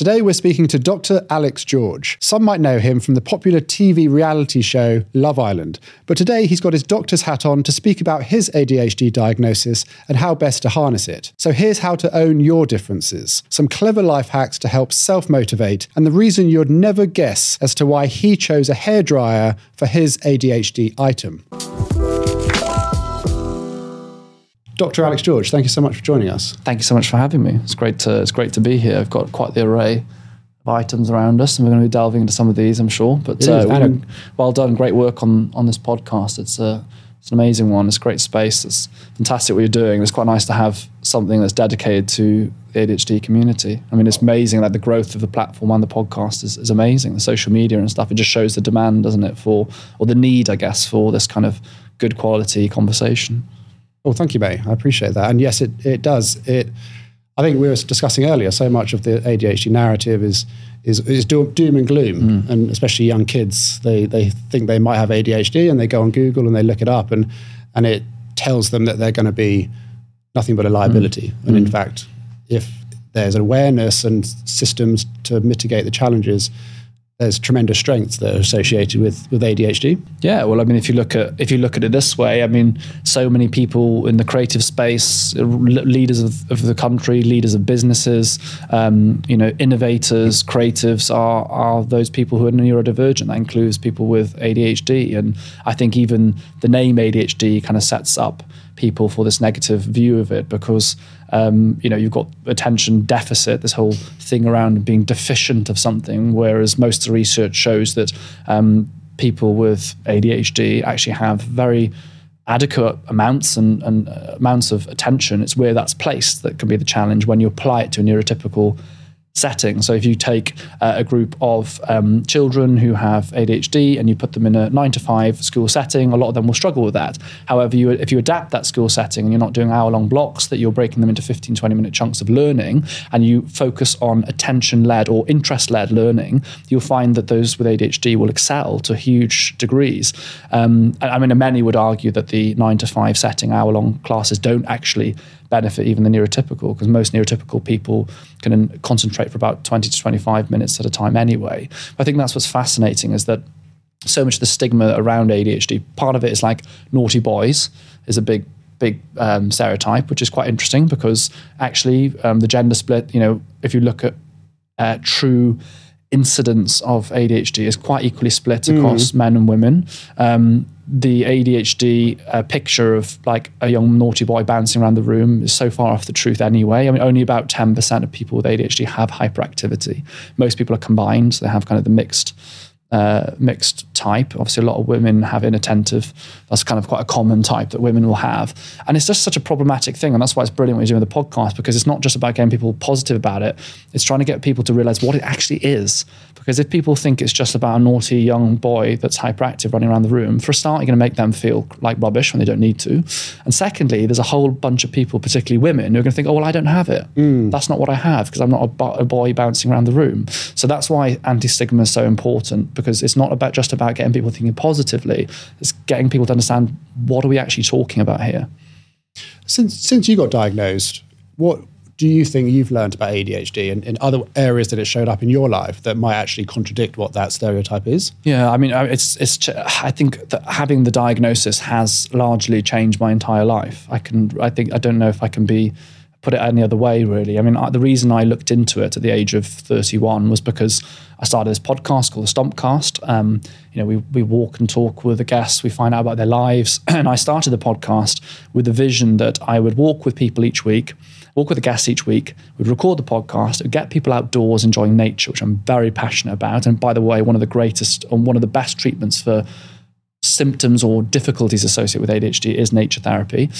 Today we're speaking to Dr. Alex George. Some might know him from the popular TV reality show Love Island, but today he's got his doctor's hat on to speak about his ADHD diagnosis and how best to harness it. So here's how to own your differences, some clever life hacks to help self-motivate, and the reason you'd never guess as to why he chose a hairdryer for his ADHD item. Dr. Alex George, thank you so much for joining us. Thank you so much for having me. It's great to it's great to be here. I've got quite the array of items around us, and we're going to be delving into some of these, I'm sure. But uh, been, well done, great work on on this podcast. It's a it's an amazing one. It's a great space. It's fantastic what you're doing. It's quite nice to have something that's dedicated to the ADHD community. I mean, it's amazing that the growth of the platform and the podcast is, is amazing. The social media and stuff. It just shows the demand, doesn't it, for or the need, I guess, for this kind of good quality conversation. Well, thank you, May. I appreciate that. And yes, it, it does. It, I think we were discussing earlier, so much of the ADHD narrative is is, is doom, and gloom, mm. and especially young kids, they, they think they might have ADHD and they go on Google and they look it up and, and it tells them that they're going to be nothing but a liability. Mm. And in fact, if there's awareness and systems to mitigate the challenges, there's tremendous strengths that are associated with with ADHD. Yeah, well, I mean, if you look at if you look at it this way, I mean, so many people in the creative space, leaders of, of the country, leaders of businesses, um, you know, innovators, creatives are are those people who are neurodivergent. That includes people with ADHD, and I think even the name ADHD kind of sets up people for this negative view of it because um, you know you've got attention deficit, this whole thing around being deficient of something, whereas most of the research shows that um, people with ADHD actually have very adequate amounts and, and uh, amounts of attention. It's where that's placed that can be the challenge when you apply it to a neurotypical setting. So if you take uh, a group of um, children who have ADHD and you put them in a nine to five school setting, a lot of them will struggle with that. However, you, if you adapt that school setting and you're not doing hour long blocks, that you're breaking them into 15, 20 minute chunks of learning and you focus on attention led or interest led learning, you'll find that those with ADHD will excel to huge degrees. Um, I mean, many would argue that the nine to five setting, hour long classes don't actually benefit even the neurotypical because most neurotypical people can concentrate for about 20 to 25 minutes at a time anyway. I think that's what's fascinating is that so much of the stigma around ADHD, part of it is like naughty boys is a big big um, stereotype, which is quite interesting because actually um, the gender split, you know, if you look at uh, true incidence of ADHD is quite equally split across mm. men and women. Um, the ADHD uh, picture of like a young naughty boy bouncing around the room is so far off the truth anyway. I mean, only about 10% of people with ADHD have hyperactivity. Most people are combined, so they have kind of the mixed. Uh, mixed type. Obviously, a lot of women have inattentive. That's kind of quite a common type that women will have. And it's just such a problematic thing. And that's why it's brilliant when you're doing with the podcast because it's not just about getting people positive about it, it's trying to get people to realize what it actually is. Because if people think it's just about a naughty young boy that's hyperactive running around the room, for a start, you're going to make them feel like rubbish when they don't need to. And secondly, there's a whole bunch of people, particularly women, who are going to think, oh, well, I don't have it. Mm. That's not what I have because I'm not a, a boy bouncing around the room. So that's why anti stigma is so important because it's not about just about getting people thinking positively, it's getting people to understand what are we actually talking about here. Since, since you got diagnosed, what do you think you've learned about ADHD and in other areas that it showed up in your life that might actually contradict what that stereotype is? Yeah, I mean, it's it's. I think that having the diagnosis has largely changed my entire life. I can. I think I don't know if I can be put it any other way, really. I mean, I, the reason I looked into it at the age of 31 was because I started this podcast called the Stompcast. Um, you know, we, we walk and talk with the guests, we find out about their lives. And I started the podcast with the vision that I would walk with people each week, walk with the guests each week, we'd record the podcast, we'd get people outdoors enjoying nature, which I'm very passionate about. And by the way, one of the greatest and one of the best treatments for symptoms or difficulties associated with ADHD is nature therapy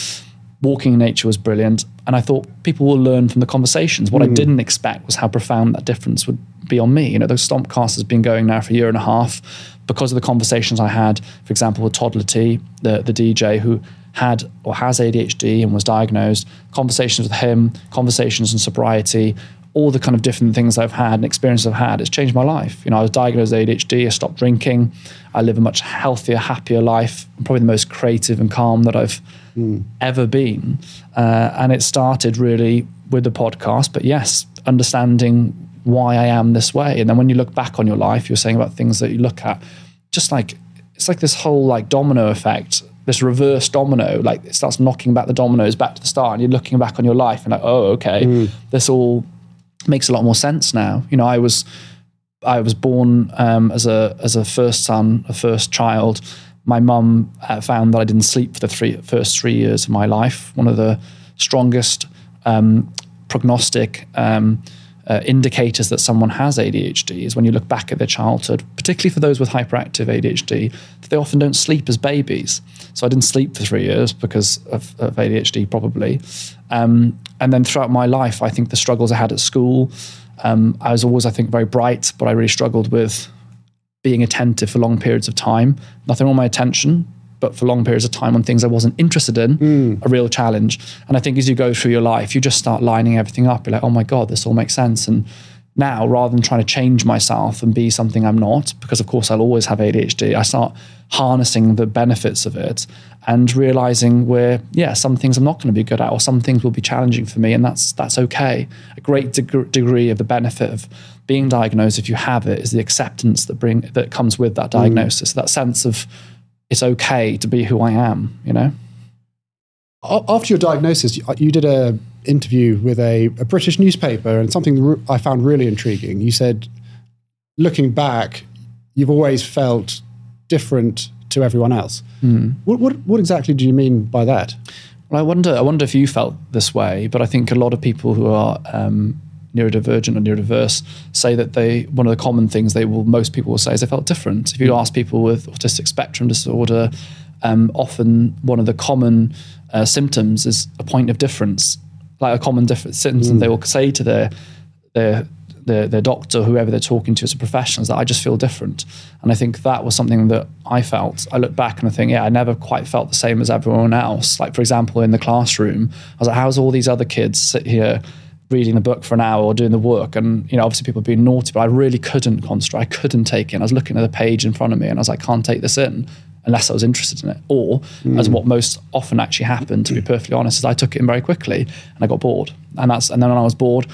walking in nature was brilliant. And I thought people will learn from the conversations. What mm. I didn't expect was how profound that difference would be on me. You know, the Stompcast has been going now for a year and a half because of the conversations I had, for example, with Toddla T, the, the DJ who had or has ADHD and was diagnosed, conversations with him, conversations on sobriety, all the kind of different things I've had and experiences I've had, it's changed my life. You know, I was diagnosed with ADHD, I stopped drinking, I live a much healthier, happier life. I'm probably the most creative and calm that I've mm. ever been. Uh, and it started really with the podcast. But yes, understanding why I am this way. And then when you look back on your life, you're saying about things that you look at, just like it's like this whole like domino effect, this reverse domino, like it starts knocking back the dominoes back to the start, and you're looking back on your life and like, oh, okay, mm. this all makes a lot more sense now. You know, I was I was born um, as a as a first son, a first child, my mum uh, found that I didn't sleep for the three, first three years of my life. One of the strongest um, prognostic um, uh, indicators that someone has ADHD is when you look back at their childhood, particularly for those with hyperactive ADHD, they often don't sleep as babies. So I didn't sleep for three years because of, of ADHD, probably. Um, and then throughout my life, I think the struggles I had at school, um, I was always, I think, very bright, but I really struggled with being attentive for long periods of time. Nothing on my attention, but for long periods of time on things I wasn't interested in, mm. a real challenge. And I think as you go through your life, you just start lining everything up. You're like, oh my God, this all makes sense. And now, rather than trying to change myself and be something I'm not, because of course I'll always have ADHD, I start harnessing the benefits of it and realizing where, yeah, some things I'm not going to be good at, or some things will be challenging for me, and that's that's okay. A great deg- degree of the benefit of being diagnosed, if you have it, is the acceptance that bring that comes with that mm. diagnosis. Mm. That sense of it's okay to be who I am. You know. After your diagnosis, you did a interview with a, a British newspaper, and something I found really intriguing. You said, looking back, you've always felt different to everyone else. Mm. What, what, what exactly do you mean by that? Well, I wonder. I wonder if you felt this way, but I think a lot of people who are um, neurodivergent or neurodiverse say that they one of the common things they will most people will say is they felt different. If you ask people with autistic spectrum disorder, um, often one of the common uh, symptoms is a point of difference, like a common difference symptom mm. they will say to their their their, their doctor, whoever they're talking to as a professional, is that I just feel different. And I think that was something that I felt. I look back and I think, yeah, I never quite felt the same as everyone else. Like, for example, in the classroom, I was like, how's all these other kids sit here reading the book for an hour or doing the work. And, you know, obviously people being naughty, but I really couldn't concentrate. I couldn't take in. I was looking at the page in front of me and I was like, can't take this in unless I was interested in it. Or, mm. as what most often actually happened, to be perfectly honest, is I took it in very quickly and I got bored. And that's and then when I was bored,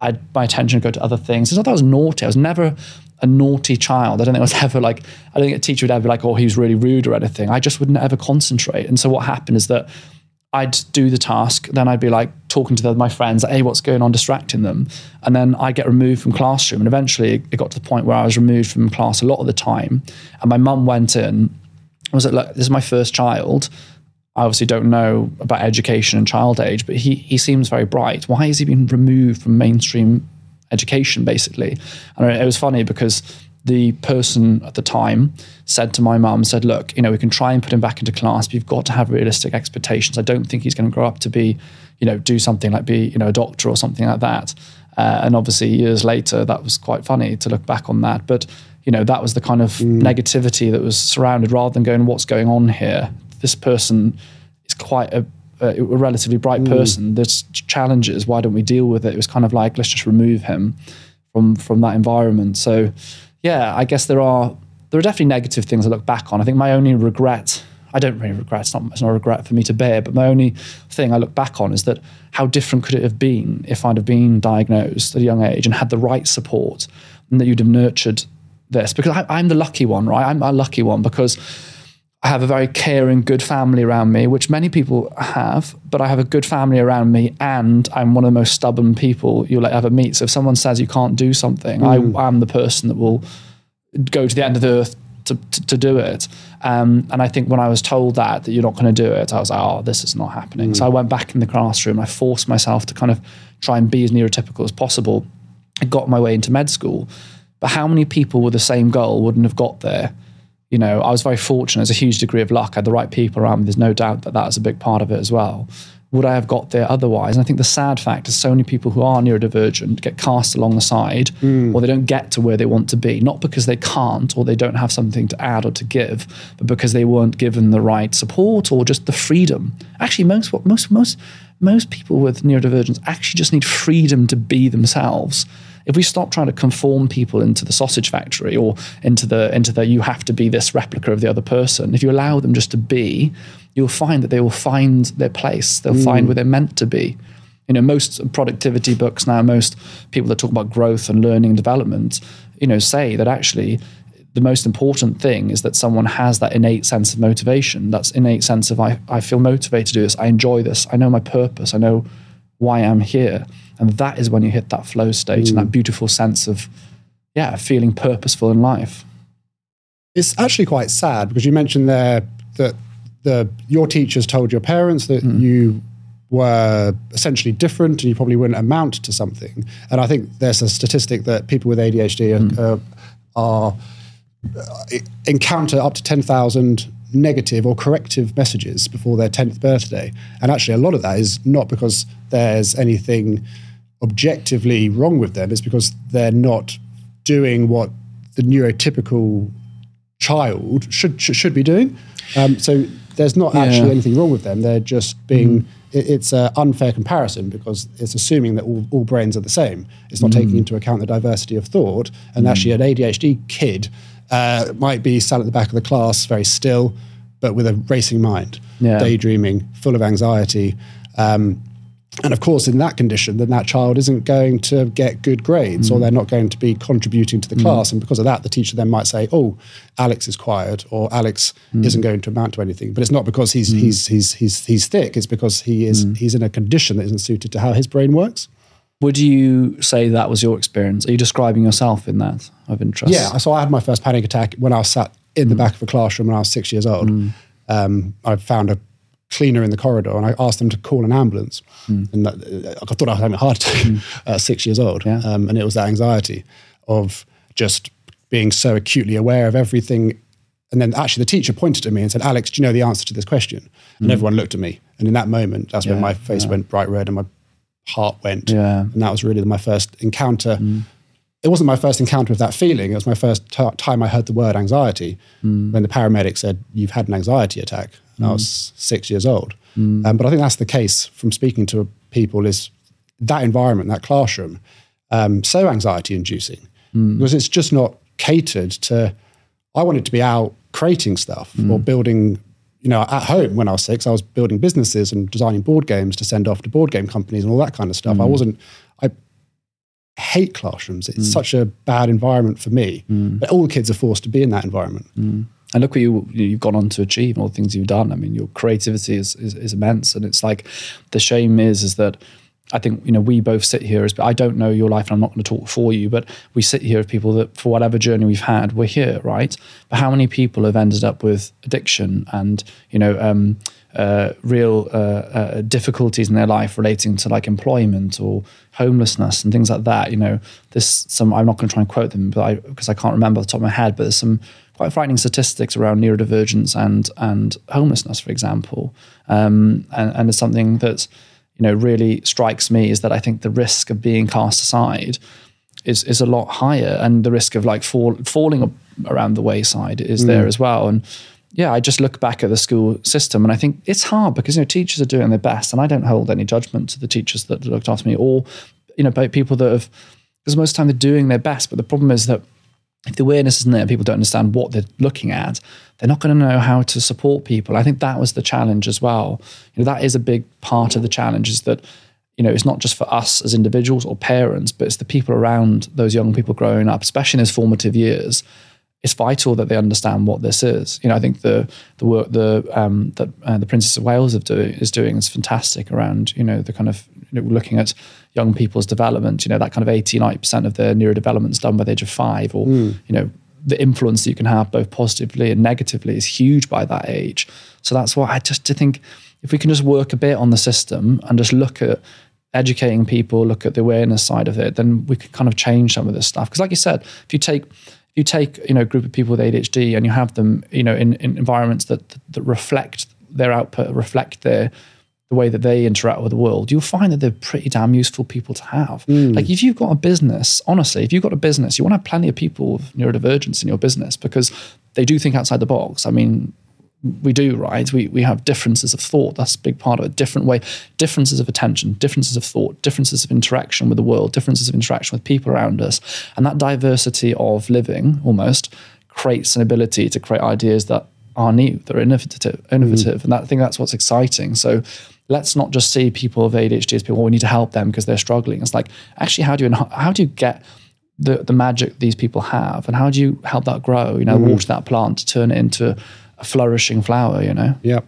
I'd my attention would go to other things. It's not that I was naughty. I was never a naughty child. I don't think I was ever like, I don't think a teacher would ever be like, oh, he was really rude or anything. I just wouldn't ever concentrate. And so what happened is that I'd do the task, then I'd be like talking to the, my friends, like, hey, what's going on, distracting them. And then I get removed from classroom. And eventually it got to the point where I was removed from class a lot of the time. And my mum went in and was like, look, this is my first child. I obviously don't know about education and child age, but he, he seems very bright. Why has he been removed from mainstream education, basically? And it was funny because the person at the time said to my mum, said, look, you know, we can try and put him back into class, but you've got to have realistic expectations. I don't think he's going to grow up to be, you know, do something like be, you know, a doctor or something like that. Uh, and obviously, years later, that was quite funny to look back on that. But you know, that was the kind of mm. negativity that was surrounded. Rather than going, "What's going on here?" This person is quite a, a relatively bright mm. person. There's challenges. Why don't we deal with it? It was kind of like, let's just remove him from from that environment. So, yeah, I guess there are there are definitely negative things I look back on. I think my only regret I don't really regret. It's not, it's not a regret for me to bear. But my only thing I look back on is that how different could it have been if I'd have been diagnosed at a young age and had the right support, and that you'd have nurtured this? Because I, am the lucky one, right? I'm a lucky one because I have a very caring, good family around me, which many people have. But I have a good family around me, and I'm one of the most stubborn people you'll ever meet. So if someone says you can't do something, mm. I am the person that will go to the end of the earth to, to, to do it. Um, and I think when I was told that, that you're not going to do it, I was like, oh, this is not happening. Mm. So I went back in the classroom. I forced myself to kind of try and be as neurotypical as possible. I got my way into med school. But how many people with the same goal wouldn't have got there? You know, I was very fortunate. There's a huge degree of luck. I had the right people around me. There's no doubt that that's a big part of it as well would I have got there otherwise? And I think the sad fact is so many people who are neurodivergent get cast along the side mm. or they don't get to where they want to be, not because they can't or they don't have something to add or to give, but because they weren't given the right support or just the freedom. Actually, most most most most people with neurodivergence actually just need freedom to be themselves if we stop trying to conform people into the sausage factory or into the into the you have to be this replica of the other person if you allow them just to be you'll find that they will find their place. They'll mm. find where they're meant to be. You know most productivity books now most people that talk about growth and learning and development you know say that actually the most important thing is that someone has that innate sense of motivation that's innate sense of I, I feel motivated to do this. I enjoy this. I know my purpose. I know why i'm here and that is when you hit that flow state mm. and that mm. beautiful sense of, yeah, feeling purposeful in life. It's actually quite sad because you mentioned there that the your teachers told your parents that mm. you were essentially different and you probably wouldn't amount to something. And I think there's a statistic that people with ADHD mm. are, are uh, encounter up to 10,000 negative or corrective messages before their 10th birthday. And actually, a lot of that is not because there's anything objectively wrong with them, it's because they're not doing what the neurotypical child should should, should be doing. Um, so there's not yeah. actually anything wrong with them. They're just being. Mm. It, it's an unfair comparison because it's assuming that all, all brains are the same. It's not mm. taking into account the diversity of thought. And mm. actually, an ADHD kid uh, might be sat at the back of the class, very still, but with a racing mind, yeah. daydreaming, full of anxiety. Um, and of course, in that condition, then that child isn't going to get good grades mm. or they're not going to be contributing to the mm. class. And because of that, the teacher then might say, oh, Alex is quiet or Alex mm. isn't going to amount to anything. But it's not because he's, mm. he's, he's, he's, he's thick, it's because he is, mm. he's in a condition that isn't suited to how his brain works. Would you say that was your experience? Are you describing yourself in that of interest? Yeah. So I had my first panic attack when I was sat in the mm. back of a classroom when I was six years old. Mm. Um, I found a cleaner in the corridor and I asked them to call an ambulance. Mm. And that, I thought I was having a heart attack mm. at six years old. Yeah. Um, and it was that anxiety of just being so acutely aware of everything. And then actually the teacher pointed at me and said, Alex, do you know the answer to this question? And mm. everyone looked at me. And in that moment, that's yeah, when my face yeah. went bright red and my heart went. Yeah. And that was really my first encounter. Mm. It wasn't my first encounter with that feeling. It was my first t- time I heard the word anxiety mm. when the paramedic said, You've had an anxiety attack. And mm. I was six years old. Mm. Um, but I think that's the case from speaking to people is that environment, that classroom, um, so anxiety inducing mm. because it's just not catered to. I wanted to be out creating stuff or building you know, at home when I was six, I was building businesses and designing board games to send off to board game companies and all that kind of stuff. Mm. I wasn't, I hate classrooms. It's mm. such a bad environment for me. Mm. But all the kids are forced to be in that environment. Mm. And look what you, you've gone on to achieve, and all the things you've done. I mean, your creativity is, is, is immense. And it's like the shame is, is that I think you know we both sit here as I don't know your life and I'm not going to talk for you, but we sit here as people that for whatever journey we've had, we're here, right? But how many people have ended up with addiction and you know um, uh, real uh, uh, difficulties in their life relating to like employment or homelessness and things like that? You know, this some I'm not going to try and quote them, but I because I can't remember the top of my head, but there's some quite frightening statistics around neurodivergence and and homelessness, for example, um, and, and it's something that you know really strikes me is that I think the risk of being cast aside is is a lot higher, and the risk of like fall, falling around the wayside is mm. there as well. And yeah, I just look back at the school system, and I think it's hard because you know teachers are doing their best, and I don't hold any judgment to the teachers that looked after me, or you know people that have because most of the time they're doing their best, but the problem is that if the awareness isn't there, people don't understand what they're looking at, they're not going to know how to support people. I think that was the challenge as well. You know, that is a big part of the challenge is that, you know, it's not just for us as individuals or parents, but it's the people around those young people growing up, especially in those formative years. It's vital that they understand what this is. You know, I think the the work the um, that uh, the Princess of Wales do, is doing is fantastic around you know the kind of looking at young people's development, you know, that kind of 80, 90% of their neurodevelopment is done by the age of five, or, mm. you know, the influence that you can have both positively and negatively is huge by that age. So that's why I just to think if we can just work a bit on the system and just look at educating people, look at the awareness side of it, then we can kind of change some of this stuff. Because like you said, if you take if you take you know a group of people with ADHD and you have them you know in, in environments that that reflect their output, reflect their the way that they interact with the world, you'll find that they're pretty damn useful people to have. Mm. Like if you've got a business, honestly, if you've got a business, you want to have plenty of people with neurodivergence in your business because they do think outside the box. I mean, we do, right? We, we have differences of thought. That's a big part of it. Different way, differences of attention, differences of thought, differences of interaction with the world, differences of interaction with people around us. And that diversity of living almost creates an ability to create ideas that are new, that are innovative, innovative. Mm. And that, I think that's what's exciting. So let's not just see people with ADHD as people, well, we need to help them because they're struggling. It's like, actually, how do you, how do you get the, the magic these people have and how do you help that grow? You know, mm-hmm. water that plant to turn it into a flourishing flower, you know? Yeah.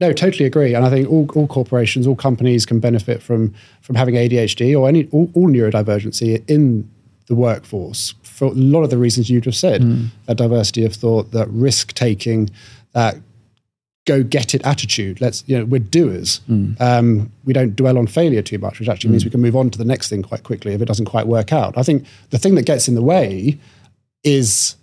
No, totally agree. And I think all, all corporations, all companies can benefit from from having ADHD or any all, all neurodivergency in the workforce for a lot of the reasons you just said. Mm. That diversity of thought, that risk taking, that go get it attitude. Let's, you know, we're doers. Mm. Um, we don't dwell on failure too much, which actually mm. means we can move on to the next thing quite quickly if it doesn't quite work out. I think the thing that gets in the way is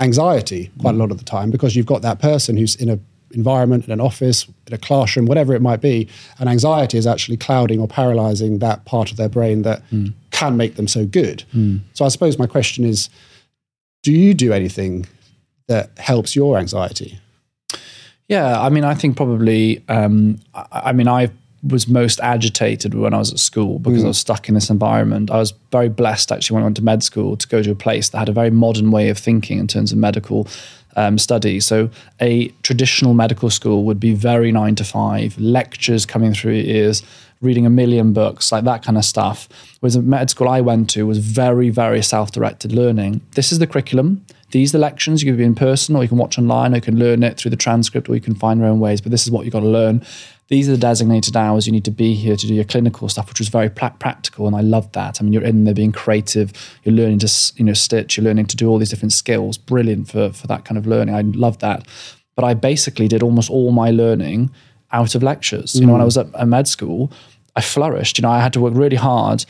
anxiety quite mm. a lot of the time because you've got that person who's in a environment, in an office, in a classroom, whatever it might be, and anxiety is actually clouding or paralyzing that part of their brain that mm. can make them so good. So I suppose my question is, do you do anything that helps your anxiety? Yeah, I mean, I think probably. Um, I, I, mean, I was most agitated when I was at school because mm. I was stuck in this environment. I was very blessed actually when I went to med school to go to a place that had a very modern way of thinking in terms of medical um, study. So a traditional medical school would be very nine to five, lectures coming through your ears, reading a million books, like that kind of stuff. Whereas the med school I went to was very, very self-directed learning. This is the curriculum. These are the lections. You can be in person or you can watch online or you can learn it through the transcript or you can find your own ways. But this is what you've got to learn. These are the designated hours you need to be here to do your clinical stuff, which was very practical. And I loved that. I mean, you're in there being creative. You're learning to, you know, stitch. You're learning to do all these different skills. Brilliant for, for that kind of learning. I love that. But I basically did almost all my learning out of lectures. You know, when I mm. was at a med school, I flourished. You know, I had to work really hard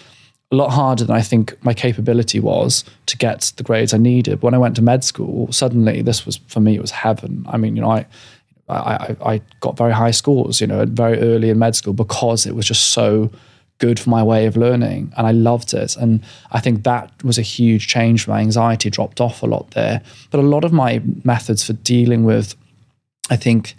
a lot harder than I think my capability was to get the grades I needed. When I went to med school, suddenly this was for me it was heaven. I mean, you know, I I, I got very high scores, you know, very early in med school because it was just so good for my way of learning and I loved it. And I think that was a huge change. My anxiety dropped off a lot there. But a lot of my methods for dealing with, I think,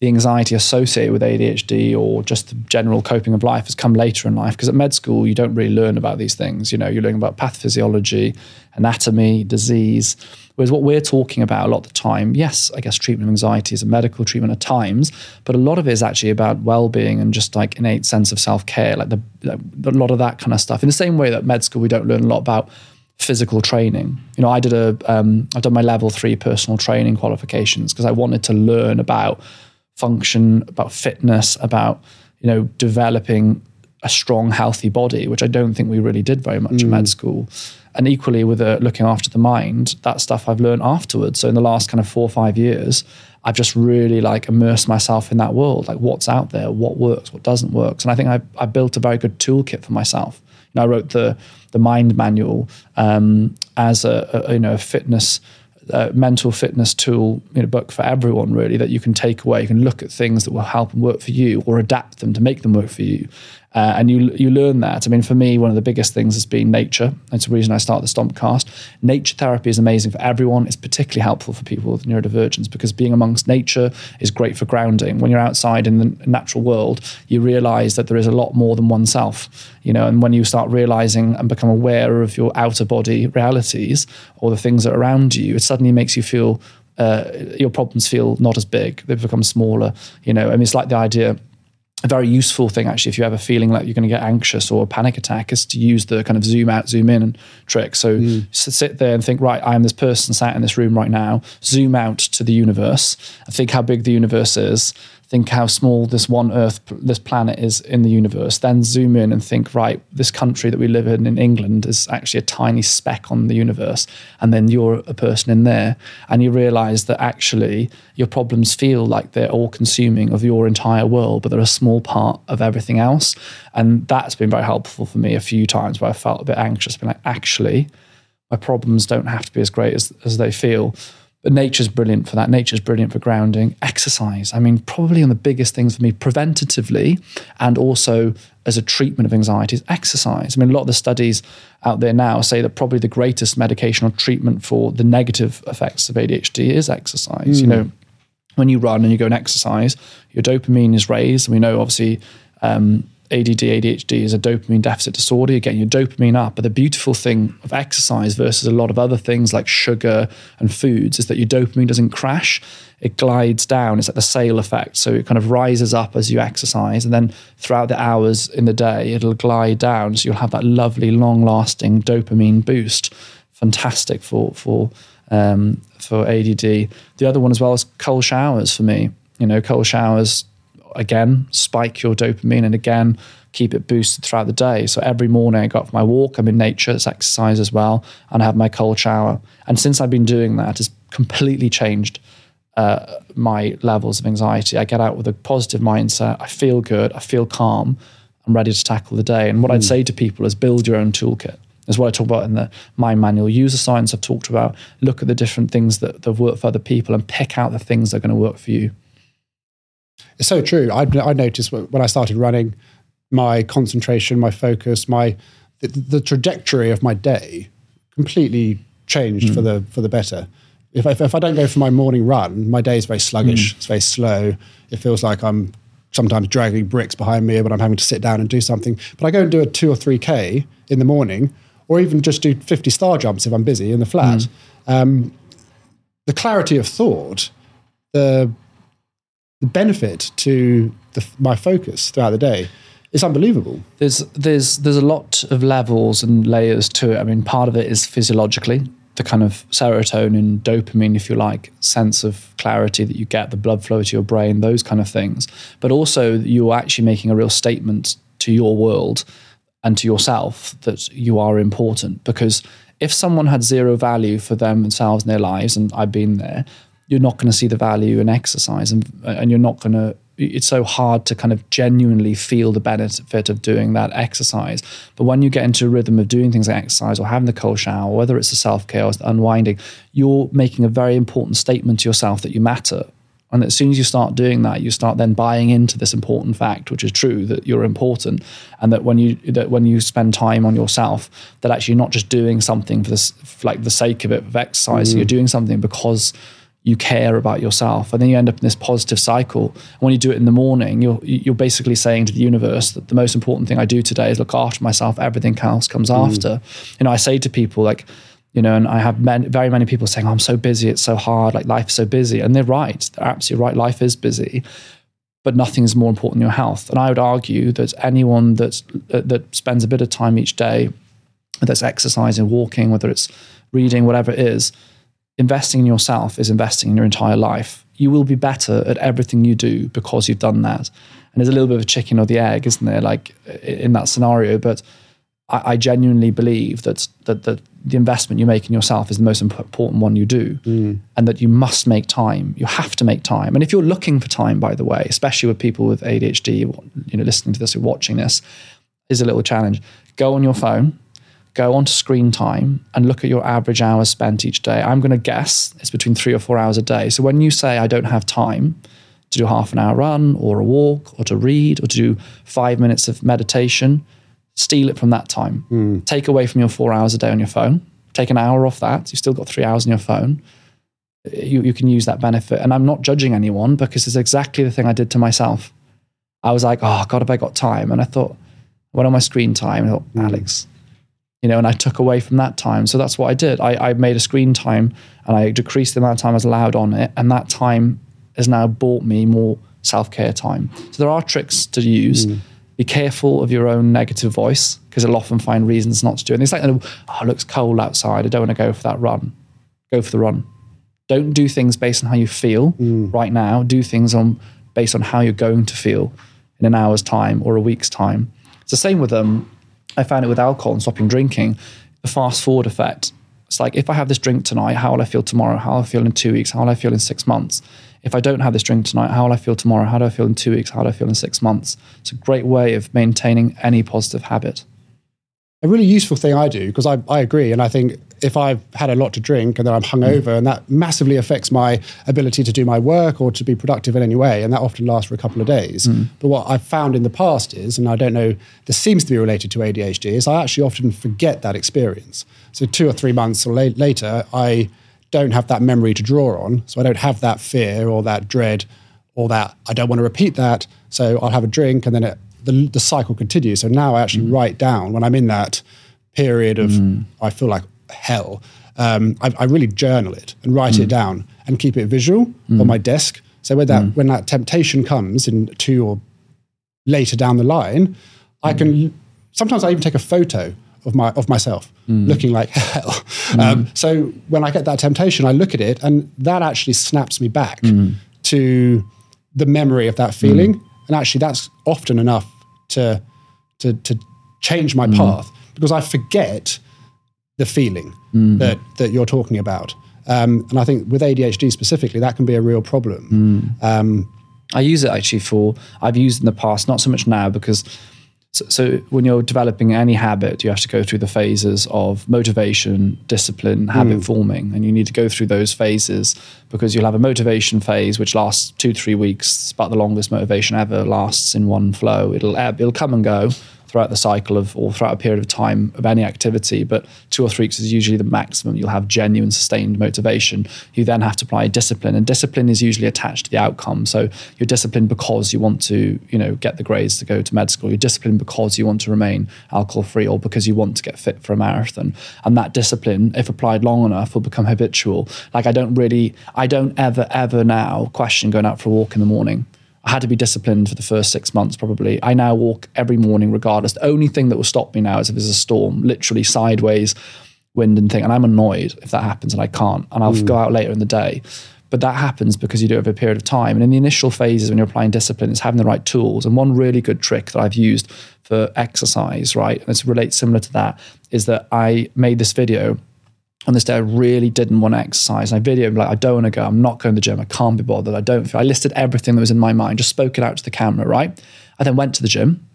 the anxiety associated with ADHD or just the general coping of life has come later in life. Because at med school, you don't really learn about these things. You know, you're learning about pathophysiology, anatomy, disease. Whereas what we're talking about a lot of the time, yes, I guess treatment of anxiety is a medical treatment at times, but a lot of it is actually about well-being and just like innate sense of self-care, like the, a lot of that kind of stuff. In the same way that med school, we don't learn a lot about physical training. You know, I did a, um, I've done my level three personal training qualifications because I wanted to learn about function, about fitness, about you know developing a strong, healthy body, which I don't think we really did very much mm. in med school. And equally with uh, looking after the mind, that stuff I've learned afterwards. So in the last kind of four or five years, I've just really like immersed myself in that world, like what's out there, what works, what doesn't work. And I think I, I built a very good toolkit for myself. You know, I wrote the the mind manual um, as a, a, you know a fitness uh, mental fitness tool in a book for everyone, really, that you can take away. You can look at things that will help and work for you or adapt them to make them work for you. Uh, and you you learn that. I mean, for me, one of the biggest things has been nature. That's the reason I start the Stompcast. Nature therapy is amazing for everyone. It's particularly helpful for people with neurodivergence because being amongst nature is great for grounding. When you're outside in the natural world, you realize that there is a lot more than oneself. You know, and when you start realizing and become aware of your outer body realities or the things that are around you, it suddenly makes you feel uh, your problems feel not as big. They become smaller. You know, I mean, it's like the idea a very useful thing actually if you're ever feeling like you're going to get anxious or a panic attack is to use the kind of zoom out zoom in trick. So mm. sit there and think right i am this person sat in this room right now. Zoom out to the universe. And think how big the universe is think how small this one Earth, this planet is in the universe, then zoom in and think, right, this country that we live in in England is actually a tiny speck on the universe. And then you're a person in there. And you realize that actually your problems feel like they're all consuming of your entire world, but they're a small part of everything else. And that's been very helpful for me a few times where I felt a bit anxious, being like, actually, my problems don't have to be as great as, as they feel but nature's brilliant for that. Nature's brilliant for grounding. Exercise. I mean, probably one of the biggest things for me preventatively and also as a treatment of anxiety is exercise. I mean, a lot of the studies out there now say that probably the greatest medication or treatment for the negative effects of ADHD is exercise. Mm. You know, when you run and you go and exercise, your dopamine is raised. And we know obviously um, ADD, ADHD is a dopamine deficit disorder. You're getting your dopamine up. But the beautiful thing of exercise versus a lot of other things like sugar and foods is that your dopamine doesn't crash. It glides down. It's like the sail effect. So it kind of rises up as you exercise. And then throughout the hours in the day, it'll glide down. So you'll have that lovely, long lasting dopamine boost. Fantastic for, for, um, for ADD. The other one as well is cold showers for me. You know, cold showers again, spike your dopamine and again, keep it boosted throughout the day. So every morning I go out for my walk, I'm in nature, it's exercise as well, and I have my cold shower. And since I've been doing that, it's completely changed uh, my levels of anxiety. I get out with a positive mindset, I feel good, I feel calm, I'm ready to tackle the day. And what mm. I'd hmm. say to people is build your own toolkit. Is what I talk about in the mind manual. User science I've talked about. Look at the different things that, that work for other people and pick out the things that are going to work for you. It's so true. I, I noticed when I started running, my concentration, my focus, my the, the trajectory of my day completely changed mm. for the for the better. If I, if I don't go for my morning run, my day is very sluggish. Mm. It's very slow. It feels like I'm sometimes dragging bricks behind me, but I'm having to sit down and do something. But I go and do a two or three k in the morning, or even just do 50 star jumps if I'm busy in the flat. Mm. Um, the clarity of thought, the the benefit to the, my focus throughout the day is unbelievable. There's there's there's a lot of levels and layers to it. I mean, part of it is physiologically the kind of serotonin, dopamine, if you like, sense of clarity that you get, the blood flow to your brain, those kind of things. But also, you're actually making a real statement to your world and to yourself that you are important. Because if someone had zero value for themselves in their lives, and I've been there, you're not going to see the value in exercise and, and you're not going to it's so hard to kind of genuinely feel the benefit of doing that exercise. But when you get into a rhythm of doing things like exercise or having the cold shower, whether it's the self care or the unwinding, you're making a very important statement to yourself that you matter. And as soon as you start doing that, you start then buying into this important fact, which is true that you're important, and that when you that when you spend time on yourself, that actually you're not just doing something for this for like the sake of it of exercise, mm. you're doing something because you care about yourself and then you end up in this positive cycle. And when you do it in the morning you're you're basically saying to the universe that the most important thing I do today is look after myself. Everything else comes mm. after. You know I say to people like you know and I have many, very many people saying oh, I'm so busy. It's so hard. Like life's so busy. And they're right. They're absolutely right. Life is busy but nothing is more important than your health. And I would argue that anyone that's uh, that spends a bit of time each day that's exercising walking whether it's reading whatever it is investing in yourself is investing in your entire life. You will be better at everything you do because you've done that. And there's a little bit of a chicken or the egg, isn't there? Like in that scenario, but I, I genuinely believe that, that that the investment you make in yourself is the most important one you do, mm. and that you must make time. You have to make time. And if you're looking for time, by the way, especially with people with ADHD, you know, listening to this or watching this, is a little challenge. Go on your phone, go onto screen time, and look at your average hours spent each day. I'm going to guess it's between three or four hours a day. So when you say I don't have time to do a half an hour run or a walk or to read or to do five minutes of meditation steal it from that time. Mm. Take away from your four hours a day on your phone. Take an hour off that. You've still got three hours on your phone. You, you can use that benefit. And I'm not judging anyone because it's exactly the thing I did to myself. I was like, oh, God, have I got time? And I thought, I went on my screen time and I thought, mm. Alex, you know, and I took away from that time. So that's what I did. I, I made a screen time and I decreased the amount of time I was allowed on it. And that time has now bought me more self care time. So there are tricks to use. Mm be careful of your own negative voice because it'll often find reasons not to do it. And it's like, oh, it looks cold outside. I don't want to go for that run. Go for the run. Don't do things based on how you feel mm. right now. Do things on based on how you're going to feel in an hour's time or a week's time. It's the same with um, I found it with alcohol and stopping drinking, the fast forward effect. It's like if I have this drink tonight, how will I feel tomorrow? How will I feel in two weeks? How will I feel in six months? if I don't have this drink tonight, how will I feel tomorrow? How do I feel in two weeks? How do I feel in six months? It's a great way of maintaining any positive habit. A really useful thing I do, because I, I agree, and I think if I've had a lot to drink and then I'm hungover, mm. and that massively affects my ability to do my work or to be productive in any way, and that often lasts for a couple of days. Mm. But what I've found in the past is, and I don't know, this seems to be related to ADHD, is I actually often forget that experience. So two or three months or la- later, I don't have that memory to draw on. So I don't have that fear or that dread or that I don't want to repeat that. So I'll have a drink and then it, the, the cycle continues. So now I actually mm. write down when I'm in that period of mm. I feel like hell. Um, I, I, really journal it and write mm. it down and keep it visual on mm. my desk. So when that mm. when that temptation comes in two or later down the line, I can mm. sometimes I even take a photo of my of myself mm. looking like hell. Mm. Um, so when I get that temptation, I look at it, and that actually snaps me back mm. to the memory of that feeling. And actually, that's often enough to to to change my mm. path because I forget the feeling mm. that that you're talking about. Um, and I think with ADHD specifically, that can be a real problem. Um, I use it actually for I've used in the past, not so much now because so, so, when you're developing any habit, you have to go through the phases of motivation, discipline, habit mm. forming, and you need to go through those phases because you'll have a motivation phase which lasts two, three weeks. It's about the longest motivation ever lasts in one flow. It'll ebb, it'll come and go throughout the cycle of or throughout a period of time of any activity. But two or three weeks is usually the maximum. You'll have genuine sustained motivation. You then have to apply discipline, and discipline is usually attached to the outcome. So you're disciplined because you want to, you know, get the grades to go to med school. You're disciplined because you want to remain alcohol free or because you want to get fit for a marathon. And that discipline, if applied long enough, will become habitual. Like I don't really, I don't ever, ever now question going out for a walk in the morning. I had to be disciplined for the first six months, probably. I now walk every morning, regardless. The only thing that will stop me now is if there's a storm, literally sideways wind and thing. And I'm annoyed if that happens and I can't. And I'll mm. go out later in the day. But that happens because you do it over a period of time. And in the initial phases, when you're applying discipline, it's having the right tools. And one really good trick that I've used for exercise, right, and it relates similar to that, is that I made this video on this day, I really didn't want to exercise. And I videoed like, I don't want to go. I'm not going to the gym. I can't be bothered. I don't feel. I listed everything that was in my mind, just spoke it out to the camera, right? I then went to the gym.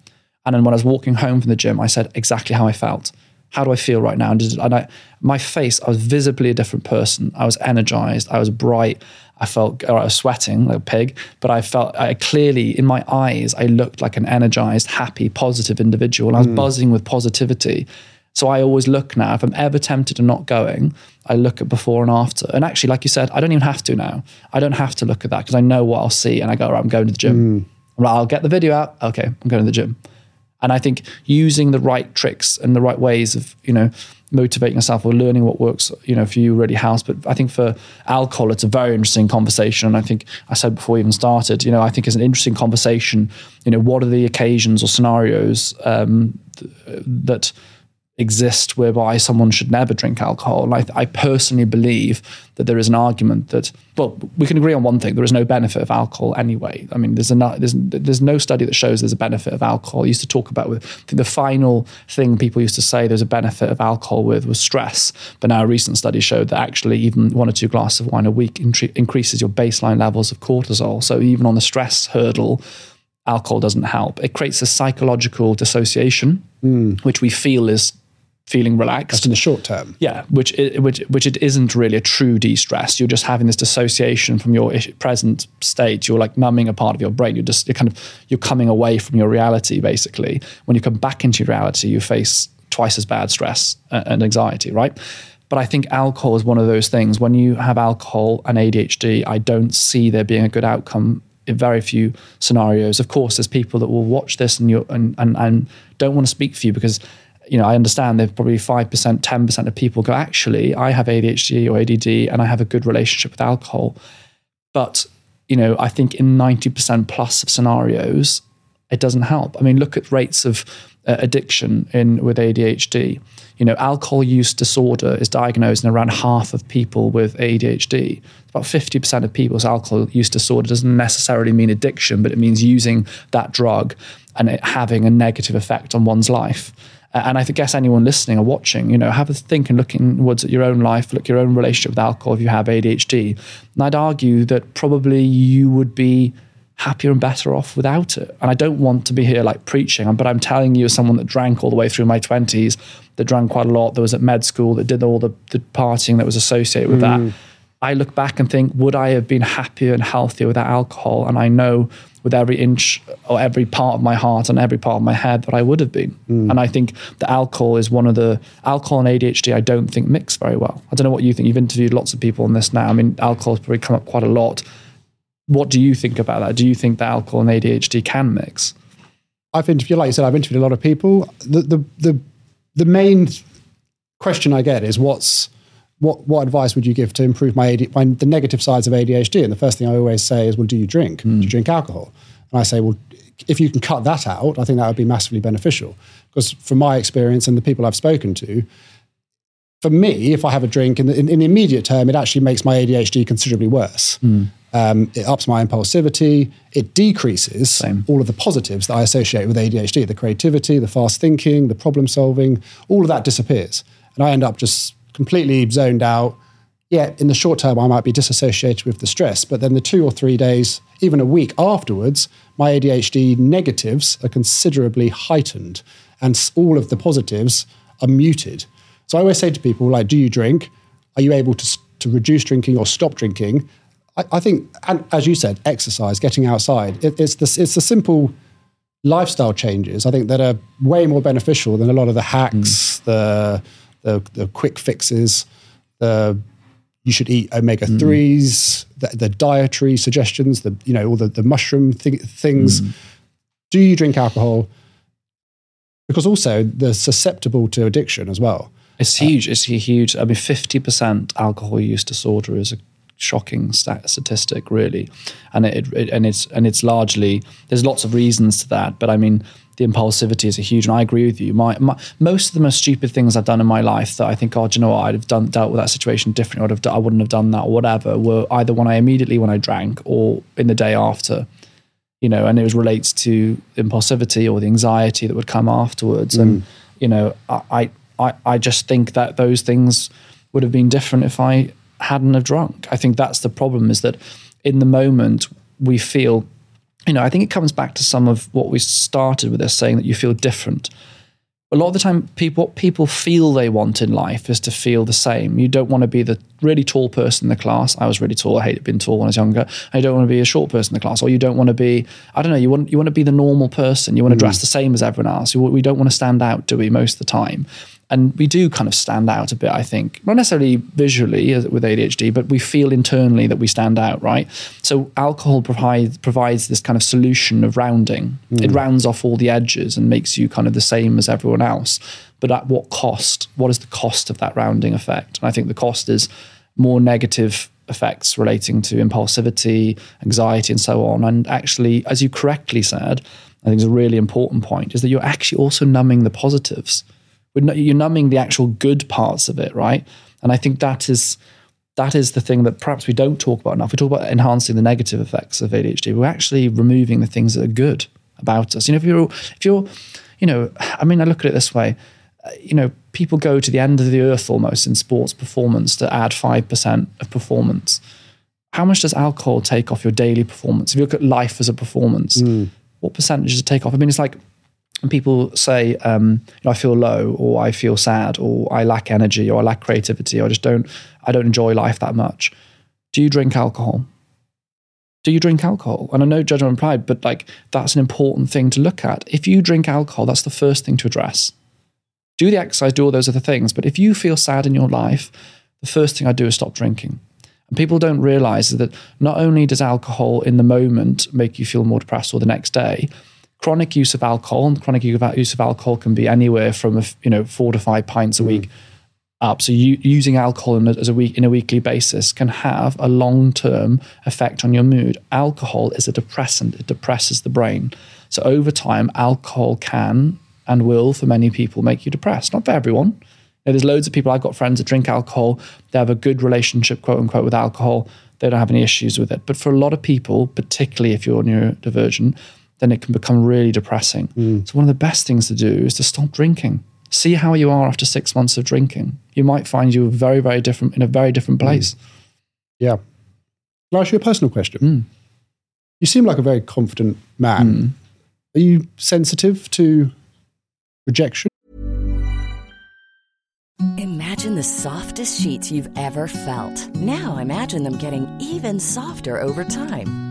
And then when I was walking home from the gym, I said exactly how I felt. How do I feel right now? And, did, and I, my face, I was visibly a different person. I was energized. I was bright. I felt, or I was sweating like a pig, but I felt I clearly in my eyes, I looked like an energized, happy, positive individual. And I was mm. buzzing with positivity. So I always look now, if I'm ever tempted to not going, I look at before and after. And actually, like you said, I don't even have to now. I don't have to look at that because I know what I'll see and I go, right, I'm going to the gym. Mm. Like, I'll get the video out. Okay, I'm going to the gym. And I think using the right tricks and the right ways of, you know, motivating yourself or learning what works, you know, for you really helps. But I think for alcohol, it's a very interesting conversation. And I think I said before we even started, you know, I think it's an interesting conversation. You know, what are the occasions or scenarios um, th- that exist whereby someone should never drink alcohol. And I, I, personally believe that there is an argument that, well, we can agree on one thing: there is no benefit of alcohol anyway. I mean, there's, a, there's, there's no study that shows there's a benefit of alcohol. I used to talk about with the final thing people used to say there's a benefit of alcohol with was stress, but now a recent study showed that actually even one or two glasses of wine a week increases your baseline levels of cortisol. So even on the stress hurdle, alcohol doesn't help. It creates a psychological dissociation, mm. which we feel is feeling relaxed That's in the short term. Yeah, which it, which which it isn't really a true de-stress. You're just having this dissociation from your present state. You're like numbing a part of your brain. You're just you're kind of you're coming away from your reality. Basically, when you come back into reality, you face twice as bad stress uh, and anxiety. Right. But I think alcohol is one of those things. When you have alcohol and ADHD, I don't see there being a good outcome in very few scenarios. Of course, there's people that will watch this and you and, and and don't want to speak for you because you know, I understand there's probably 5%, 10% of people go, actually, I have ADHD or ADD and I have a good relationship with alcohol. But, you know, I think in 90% plus of scenarios, it doesn't help. I mean, look at rates of uh, addiction in with ADHD. You know, alcohol use disorder is diagnosed in around half of people with ADHD. About 50% of people's alcohol use disorder doesn't necessarily mean addiction, but it means using that drug and it having a negative effect on one's life. And I guess anyone listening or watching, you know, have a think and look inwards at your own life, look at your own relationship with alcohol if you have ADHD. And I'd argue that probably you would be happier and better off without it. And I don't want to be here like preaching, but I'm telling you as someone that drank all the way through my 20s, that drank quite a lot, that was at med school, that did all the, the partying that was associated with mm. that. I look back and think, would I have been happier and healthier without alcohol? And I know with every inch or every part of my heart and every part of my head that I would have been. Mm. And I think the alcohol is one of the alcohol and ADHD I don't think mix very well. I don't know what you think. You've interviewed lots of people on this now. I mean, alcohol has probably come up quite a lot. What do you think about that? Do you think that alcohol and ADHD can mix? I've interviewed, like you said, I've interviewed a lot of people. The the the, the main question I get is what's what what advice would you give to improve my, AD, my the negative sides of ADHD? And the first thing I always say is, well, do you drink? Mm. Do you hmm. drink alcohol? And I say, well, if you can cut that out, I think that would be massively beneficial. Because from my experience and the people I've spoken to, for me, if I have a drink in the, in, in the immediate term, it actually makes my ADHD considerably worse. Mm. Um, it ups my impulsivity. It decreases Same. all of the positives that I associate with ADHD the creativity, the fast thinking, the problem solving, all of that disappears. And I end up just completely zoned out. Yeah, in the short term, I might be disassociated with the stress, but then the two or three days, even a week afterwards, my ADHD negatives are considerably heightened and all of the positives are muted. So I always say to people, like, do you drink? Are you able to, to reduce drinking or stop drinking? I, I think, and as you said, exercise, getting outside. It, it's, the, it's the simple lifestyle changes, I think, that are way more beneficial than a lot of the hacks, mm. the the, the quick fixes, the you should eat omega mm. threes, mm. the, the, dietary suggestions, the you know all the, the mushroom th- things. Mm. Do you drink alcohol? Because also they're susceptible to addiction as well. It's huge. Uh, it's huge. I mean, fifty percent alcohol use disorder is a shocking stat- statistic, really, and it, it, and it's and it's largely there's lots of reasons to that, but I mean the impulsivity is a huge, and I agree with you. My, my, most of the most stupid things I've done in my life that I think, oh, do you know what, I'd have done dealt with that situation differently, I'd have, I wouldn't have done that or whatever, were either when I immediately when I drank or in the day after, you know, and it was relates to impulsivity or the anxiety that would come afterwards, mm. and you know, I, I, I just think that those things would have been different if I hadn't have drunk. I think that's the problem is that in the moment we feel you know, I think it comes back to some of what we started with this saying that you feel different. A lot of the time, people what people feel they want in life is to feel the same. You don't want to be the really tall person in the class. I was really tall. I hated being tall when I was younger. You don't want to be a short person in the class, or you don't want to be. I don't know. You want you want to be the normal person. You want to dress mm. the same as everyone else. We don't want to stand out, do we? Most of the time, and we do kind of stand out a bit, I think. Not necessarily visually with ADHD, but we feel internally that we stand out, right? So alcohol provides provides this kind of solution of rounding. Mm. It rounds off all the edges and makes you kind of the same as everyone else. But at what cost? What is the cost of that rounding effect? And I think the cost is more negative effects relating to impulsivity, anxiety, and so on. And actually, as you correctly said, I think is a really important point, is that you're actually also numbing the positives you're numbing the actual good parts of it, right? And I think that is that is the thing that perhaps we don't talk about enough. We talk about enhancing the negative effects of ADHD. We're actually removing the things that are good about us. You know, if you're if you're, you know, I mean, I look at it this way. Uh, you know, people go to the end of the earth almost in sports performance to add five percent of performance. How much does alcohol take off your daily performance? If you look at life as a performance, mm. what percentage does it take off? I mean, it's like and people say, um, I feel low, or I feel sad, or I lack energy, or I lack creativity, or I just don't, I don't enjoy life that much. Do you drink alcohol? Do you drink alcohol? And I know judgment implied, but like that's an important thing to look at. If you drink alcohol, that's the first thing to address. Do the exercise, do all those other things. But if you feel sad in your life, the first thing I do is stop drinking. And people don't realize that not only does alcohol in the moment make you feel more depressed or the next day, chronic use of alcohol, and chronic use of alcohol can be anywhere from a, you know four to five pints a mm. week up. So you, using alcohol in a, as a week in a weekly basis can have a long term effect on your mood. Alcohol is a depressant; it depresses the brain. So over time, alcohol can and will, for many people, make you depressed. Not for everyone. Now, there's loads of people. I've got friends that drink alcohol. They have a good relationship, quote unquote, with alcohol. They don't have any issues with it. But for a lot of people, particularly if you're neurodivergent, then it can become really depressing. Mm. So, one of the best things to do is to stop drinking. See how you are after six months of drinking. You might find you're very, very different in a very different mm. place. Mm. Yeah. Can I ask you a personal question? Mm. You seem like a very confident man. Mm. Are you sensitive to rejection? Imagine the softest sheets you've ever felt. Now imagine them getting even softer over time.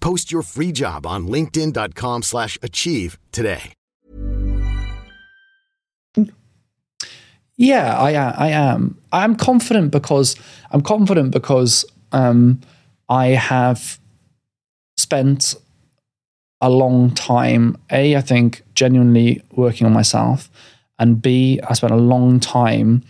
Post your free job on linkedin.com slash achieve today. Yeah, I, I am. I'm confident because I'm confident because um, I have spent a long time. A, I think genuinely working on myself, and B, I spent a long time,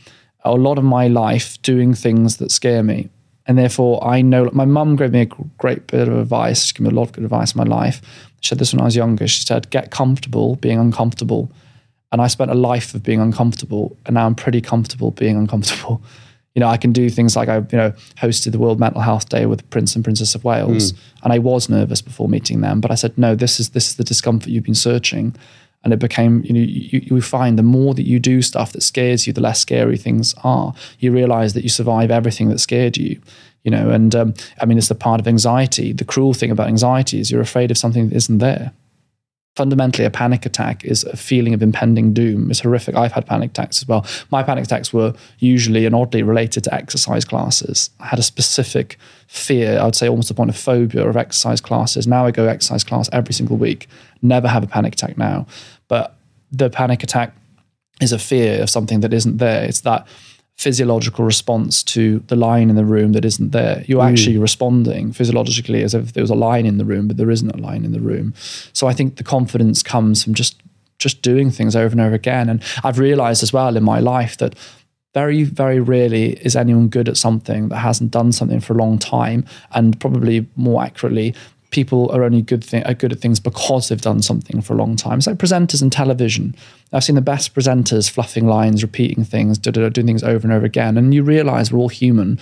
a lot of my life doing things that scare me. And therefore, I know my mum gave me a great bit of advice. She gave me a lot of good advice in my life. She said this when I was younger. She said, "Get comfortable being uncomfortable." And I spent a life of being uncomfortable, and now I'm pretty comfortable being uncomfortable. You know, I can do things like I, you know, hosted the World Mental Health Day with the Prince and Princess of Wales, mm. and I was nervous before meeting them, but I said, no, this is this is the discomfort you've been searching, and it became, you know, you, you find the more that you do stuff that scares you, the less scary things are. You realize that you survive everything that scared you, you know, and um, I mean, it's the part of anxiety. The cruel thing about anxiety is you're afraid of something that isn't there fundamentally a panic attack is a feeling of impending doom. It's horrific. I've had panic attacks as well. My panic attacks were usually and oddly related to exercise classes. I had a specific fear, I would say almost a point of phobia of exercise classes. Now I go exercise class every single week. Never have a panic attack now. But the panic attack is a fear of something that isn't there. It's that physiological response to the line in the room that isn't there. You're mm. actually responding physiologically as if there was a line in the room, but there isn't a line in the room. So I think the confidence comes from just just doing things over and over again. And I've realized as well in my life that very, very rarely is anyone good at something that hasn't done something for a long time. And probably more accurately, people are only good are good at things because they've done something for a long time. It's like presenters in television. I've seen the best presenters fluffing lines, repeating things, doing things over and over again, and you realize we're all human.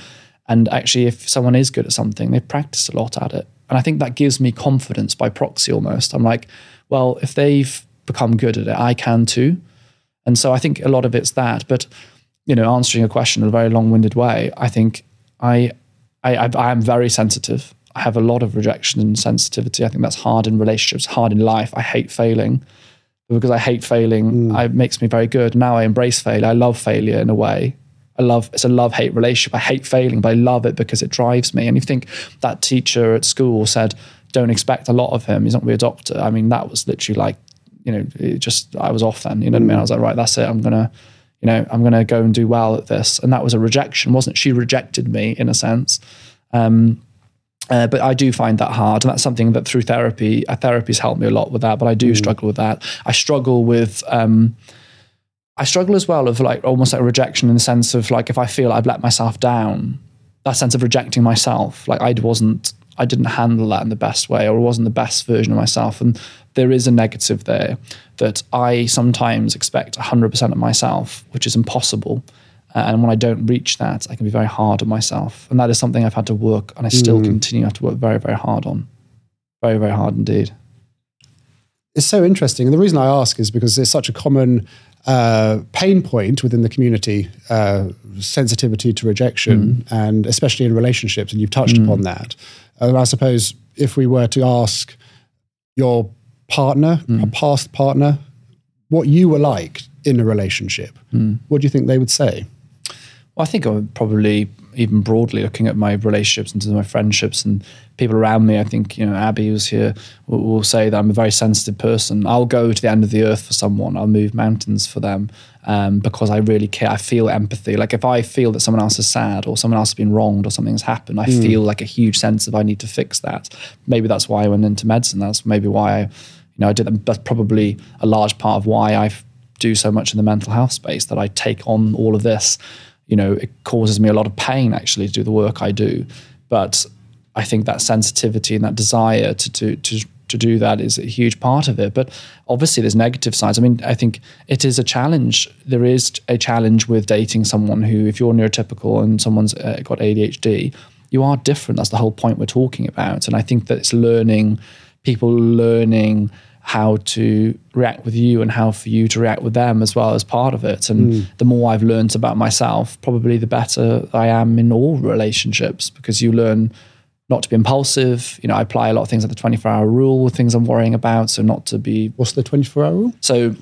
And actually, if someone is good at something, they've practiced a lot at it. And I think that gives me confidence by proxy almost. I'm like, well, if they've become good at it, I can too. And so I think a lot of it's that. But you know, answering a question in a very long-winded way, I think I I, I am very sensitive I have a lot of rejection and sensitivity. I think that's hard in relationships, hard in life. I hate failing. But because I hate failing, it makes me very good. Now I embrace failure. I love failure in a way. I love it's a love hate relationship. I hate failing, but I love it because it drives me. And you think that teacher at school said, "Don't expect a lot of him. He's not going to be a doctor." I mean, that was literally like, you know, it just I was off then. You know what I mean? I was like, right, that's it. I'm gonna, you know, I'm gonna go and do well at this. And that was a rejection, wasn't it? She rejected me in a sense. Um, uh, but I do find that hard, and that's something that through therapy, uh, therapy's helped me a lot with that. But I do struggle with that. I struggle with. Um, I struggle as well of like almost like rejection in the sense of like if I feel I've let myself down, that sense of rejecting myself, like I wasn't, I didn't handle that in the best way, or wasn't the best version of myself, and there is a negative there that I sometimes expect 100% of myself, which is impossible. Uh, and when I don't reach that, I can be very hard on myself, and that is something I've had to work, and I still continue to have to work very, very hard on, very, very hard indeed. it's so interesting. And the reason I ask is because it's such a common uh, pain point within the community uh, sensitivity to rejection, and especially in relationships. And you've touched upon that. And I suppose if we were to ask your partner, a past partner, what you were like in a relationship, what do you think they would say? Well, I think I would probably even broadly looking at my relationships and to my friendships and people around me. I think you know Abby who's here will, will say that I'm a very sensitive person. I'll go to the end of the earth for someone. I'll move mountains for them um, because I really care. I feel empathy. Like if I feel that someone else is sad or someone else has been wronged or something's happened, I feel like a huge sense of I need to fix that. Maybe that's why I went into medicine. That's maybe why I, you know, I did. that. That's probably a large part of why I do so much in the mental health space that I take on all of this you know, it causes me a lot of pain actually to do the work I do. But I think that sensitivity and that desire to to to to do that is a huge part of it. But obviously, there's negative sides. I mean, I think it is a challenge. There is a challenge with dating someone who, if you're neurotypical and someone's uh, got ADHD, you are different. That's the whole point we're talking about. And I think that it's learning, people learning how to react with you and how for you to react with them as well as part of it. And hmm. the more I've learned about myself, probably the better I am in all relationships because you learn not to be impulsive. You know, I apply a lot of things like the 24 hour rule with things I'm worrying about. So not to be What's the 24 hour rule? so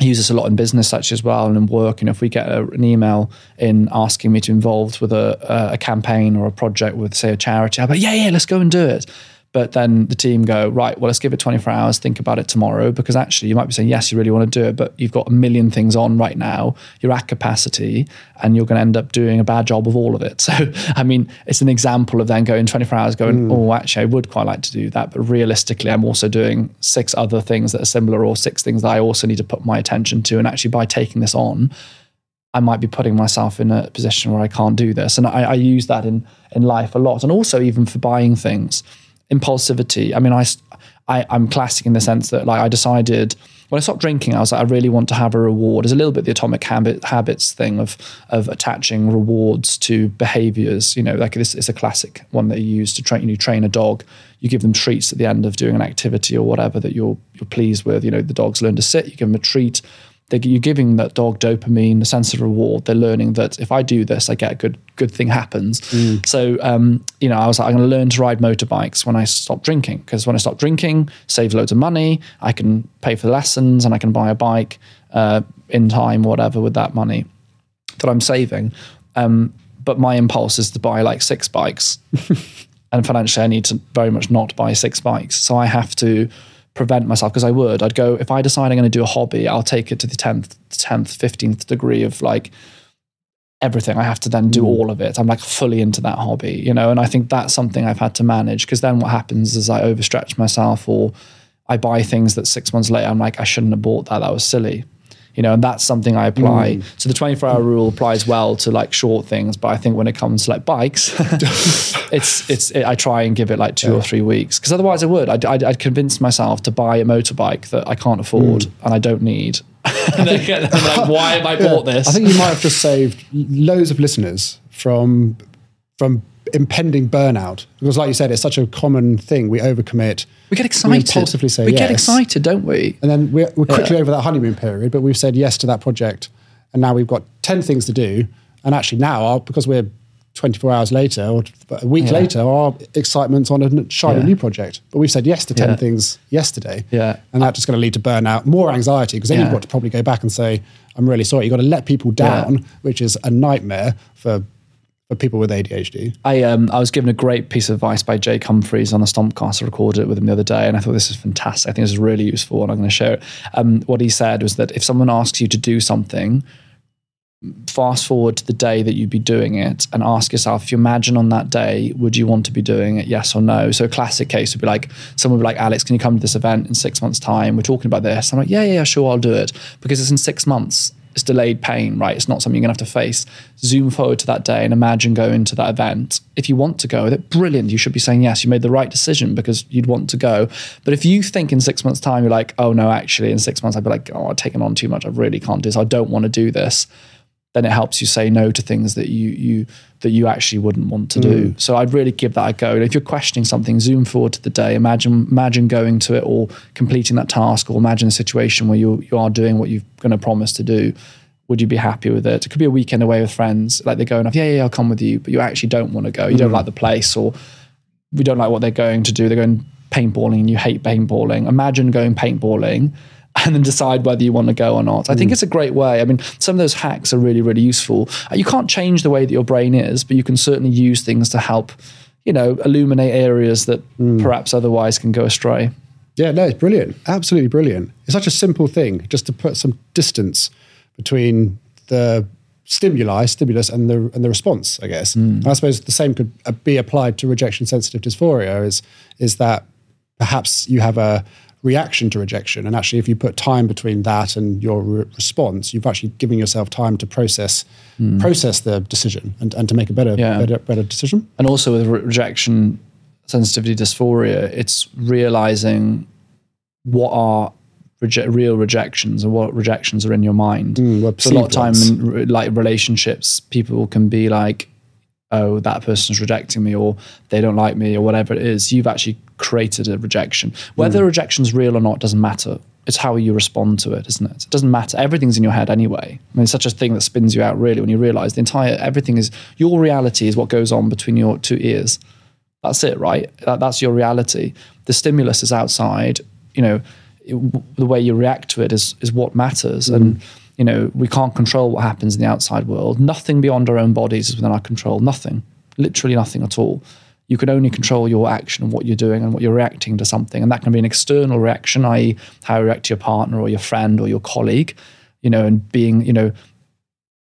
I use this a lot in business actually as well and in work. And if we get a, an email in asking me to be involved with a, a, a campaign or a project with say a charity, I'm like, yeah, yeah, let's go and do it. But then the team go, right, well, let's give it 24 hours, think about it tomorrow. Because actually, you might be saying, yes, you really want to do it, but you've got a million things on right now. You're at capacity and you're going to end up doing a bad job of all of it. So, I mean, it's an example of then going 24 hours going, mm. oh, actually, I would quite like to do that. But realistically, I'm also doing six other things that are similar or six things that I also need to put my attention to. And actually, by taking this on, I might be putting myself in a position where I can't do this. And I, I use that in in life a lot, and also even for buying things, impulsivity. I mean, I, I I'm classic in the sense that like I decided when I stopped drinking, I was like, I really want to have a reward. It's a little bit the atomic habit habits thing of of attaching rewards to behaviors. You know, like this is a classic one that you use to train. You train a dog. You give them treats at the end of doing an activity or whatever that you're you're pleased with. You know, the dogs learn to sit. You give them a treat they, you're giving that dog dopamine, a sense of reward. They're learning that if I do this, I get a good good thing happens. So um, you know, I was like, I'm going to learn to ride motorbikes when I stop drinking because when I stop drinking, save loads of money. I can pay for the lessons and I can buy a bike uh, in time, whatever, with that money that I'm saving. Um, but my impulse is to buy like six bikes. and financially, I need to very much not buy six bikes. So I have to prevent myself because I would. I'd go if I decide I'm going to do a hobby, I'll take it to the tenth, tenth, fifteenth degree of like everything. I have to then do mm. all of it. I'm like fully into that hobby, you know. And I think that's something I've had to manage because then what happens is I overstretch myself or I buy things that six months later I'm like I shouldn't have bought that. That was silly. You know, and that's something I apply. Mm. So the 24 hour rule applies well to like short things, but I think when it comes to like bikes, it's it's it, I try and give it like two or three weeks because otherwise I would I'd, I'd, I'd convince myself to buy a motorbike that I can't afford mm. and I don't need. and then get- I'm like, why have I bought this? I think you might have just saved loads of listeners from from impending burnout because, like you said, it's such a common thing. We overcommit. we get excited. impulsively say we get excited, don't we? And then we're, we're quickly over that honeymoon period, but we've said yes to that project. And now we've got 10 things to do. And actually, now, our- because we're 24 hours later or a week Yeah. later, our excitement's on a shiny Yeah. new project. But we've said yes to 10 Yeah. things yesterday. Yeah. And that's just going to lead to burnout, more anxiety, because then Yeah. you've got to probably go back and say, I'm really sorry. You've got to let people down, which is a nightmare for, for people with ADHD. I um I was given a great piece of advice by Jake Humphreys on the Stompcast. I recorded it with him the other day, and I thought this is fantastic. I think this is really useful, and I'm going to share it. Um, what he said was that if someone asks you to do something, fast forward to the day that you'd be doing it, and ask yourself if you imagine on that day, would you want to be doing it? Yes or no. So a classic case would be like someone would be like, Alex, can you come to this event in six months' time? We're talking about this. I'm like, yeah, yeah, yeah, sure, I'll do it because it's in six months it's delayed pain, right? It's not something you're going to have to face. Zoom forward to that day and imagine going to that event. If you want to go with it, brilliant. You should be saying yes. You made the right decision because you'd want to go. But if you think in six months' time, you're like, oh no, actually, in six months, I'd be like, oh, I've taken on too much. I really can't do this. I don't want to do this. Then it helps you say no to things that you you that you actually wouldn't want to do. Mm. So I'd really give that a go. And if you're questioning something, zoom forward to the day. Imagine imagine going to it or completing that task, or imagine a situation where you you are doing what you're going to promise to do. Would you be happy with it? It could be a weekend away with friends. Like they're going off, yeah, yeah, yeah, I'll come with you, but you actually don't want to go. You don't mm. like the place, or we don't like what they're going to do. They're going paintballing and you hate paintballing. Imagine going paintballing and then decide whether you want to go or not. I think it's a great way. I mean, some of those hacks are really, really useful. Uh, You can't change the way that your brain is, but you can certainly use things to help, you know, illuminate areas that perhaps otherwise can go astray. Yeah, no, it's brilliant. Absolutely brilliant. It's such a simple thing just to put some distance between the stimuli, stimulus, and the and the response. I guess. And I suppose the same could uh, be applied to rejection sensitive dysphoria. Is is that perhaps you have a reaction to rejection, and actually, if you put time between that and your re- response, you've actually given yourself time to process hmm. process the decision and, and to make a better Yeah. better better decision. And also with re- rejection sensitivity dysphoria, it's realizing what are reje- real rejections and what rejections are in your mind. Hmm, what so a lot of time in re- like relationships, people can be like, "Oh, that person's rejecting me," or "They don't like me," or whatever it is. You've actually created a rejection. Whether hmm. rejection's real or not doesn't matter. It's how you respond to it, isn't it? It doesn't matter. Everything's in your head anyway. I mean, it's such a thing that spins you out really when you realize the entire everything is your reality is what goes on between your two ears. That's it, right? That, that's your reality. The stimulus is outside. You know, it- the way you react to it is is what matters. And hmm. you know, we can't control what happens in the outside world. Nothing beyond our own bodies is within our control. Nothing, literally nothing at all. You can only control your action what you're doing and what you're reacting to something, and that can be an external reaction, i.e., how you react to your partner or your friend or your colleague. You know, and being, you know,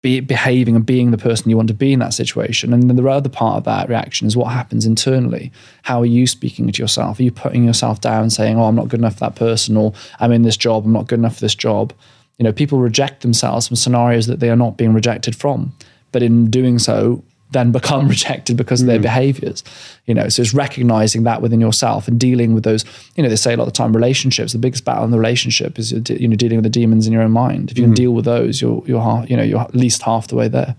be behaving and being the person you want to be in that situation. And then the other part of that reaction is what happens internally. How are you speaking to yourself? Are you putting yourself down, saying, "Oh, I'm not good enough for that person," or "I'm in this job, I'm not good enough for this job"? You know, people reject themselves from scenarios that they are not being rejected from, but in doing so, then become rejected because of their hmm. behaviors. You know, so it's recognizing that within yourself and dealing with those. You know, they say a lot of the time, relationships. The biggest battle in the relationship is you know dealing with the demons in your own mind. If you can hmm. deal with those, you're you're half, you know you're at least half the way there.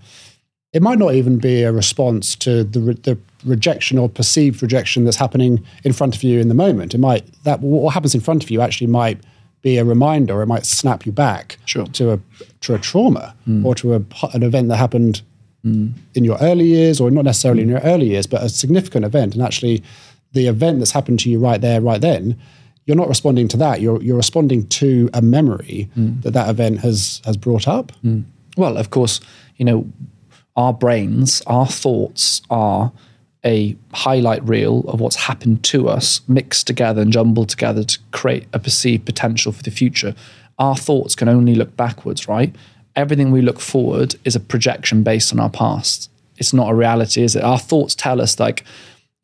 it might not even be a response to the, re- the rejection or perceived rejection that's happening in front of you in the moment. It might that what happens in front of you actually might be a reminder. It might snap you back Sure. to a to a trauma hmm. or to a, an event that happened in your early years, or not necessarily in your early years, but a significant event. And actually, the event that's happened to you right there, right then. You're not responding to that. You're you're responding to a memory that that event has has brought up. Well, of course, you know, our brains, our thoughts are a highlight reel of what's happened to us, mixed together and jumbled together to create a perceived potential for the future. Our thoughts can only look backwards, right? Everything we look forward is a projection based on our past. It's not a reality, is it? Our thoughts tell us like,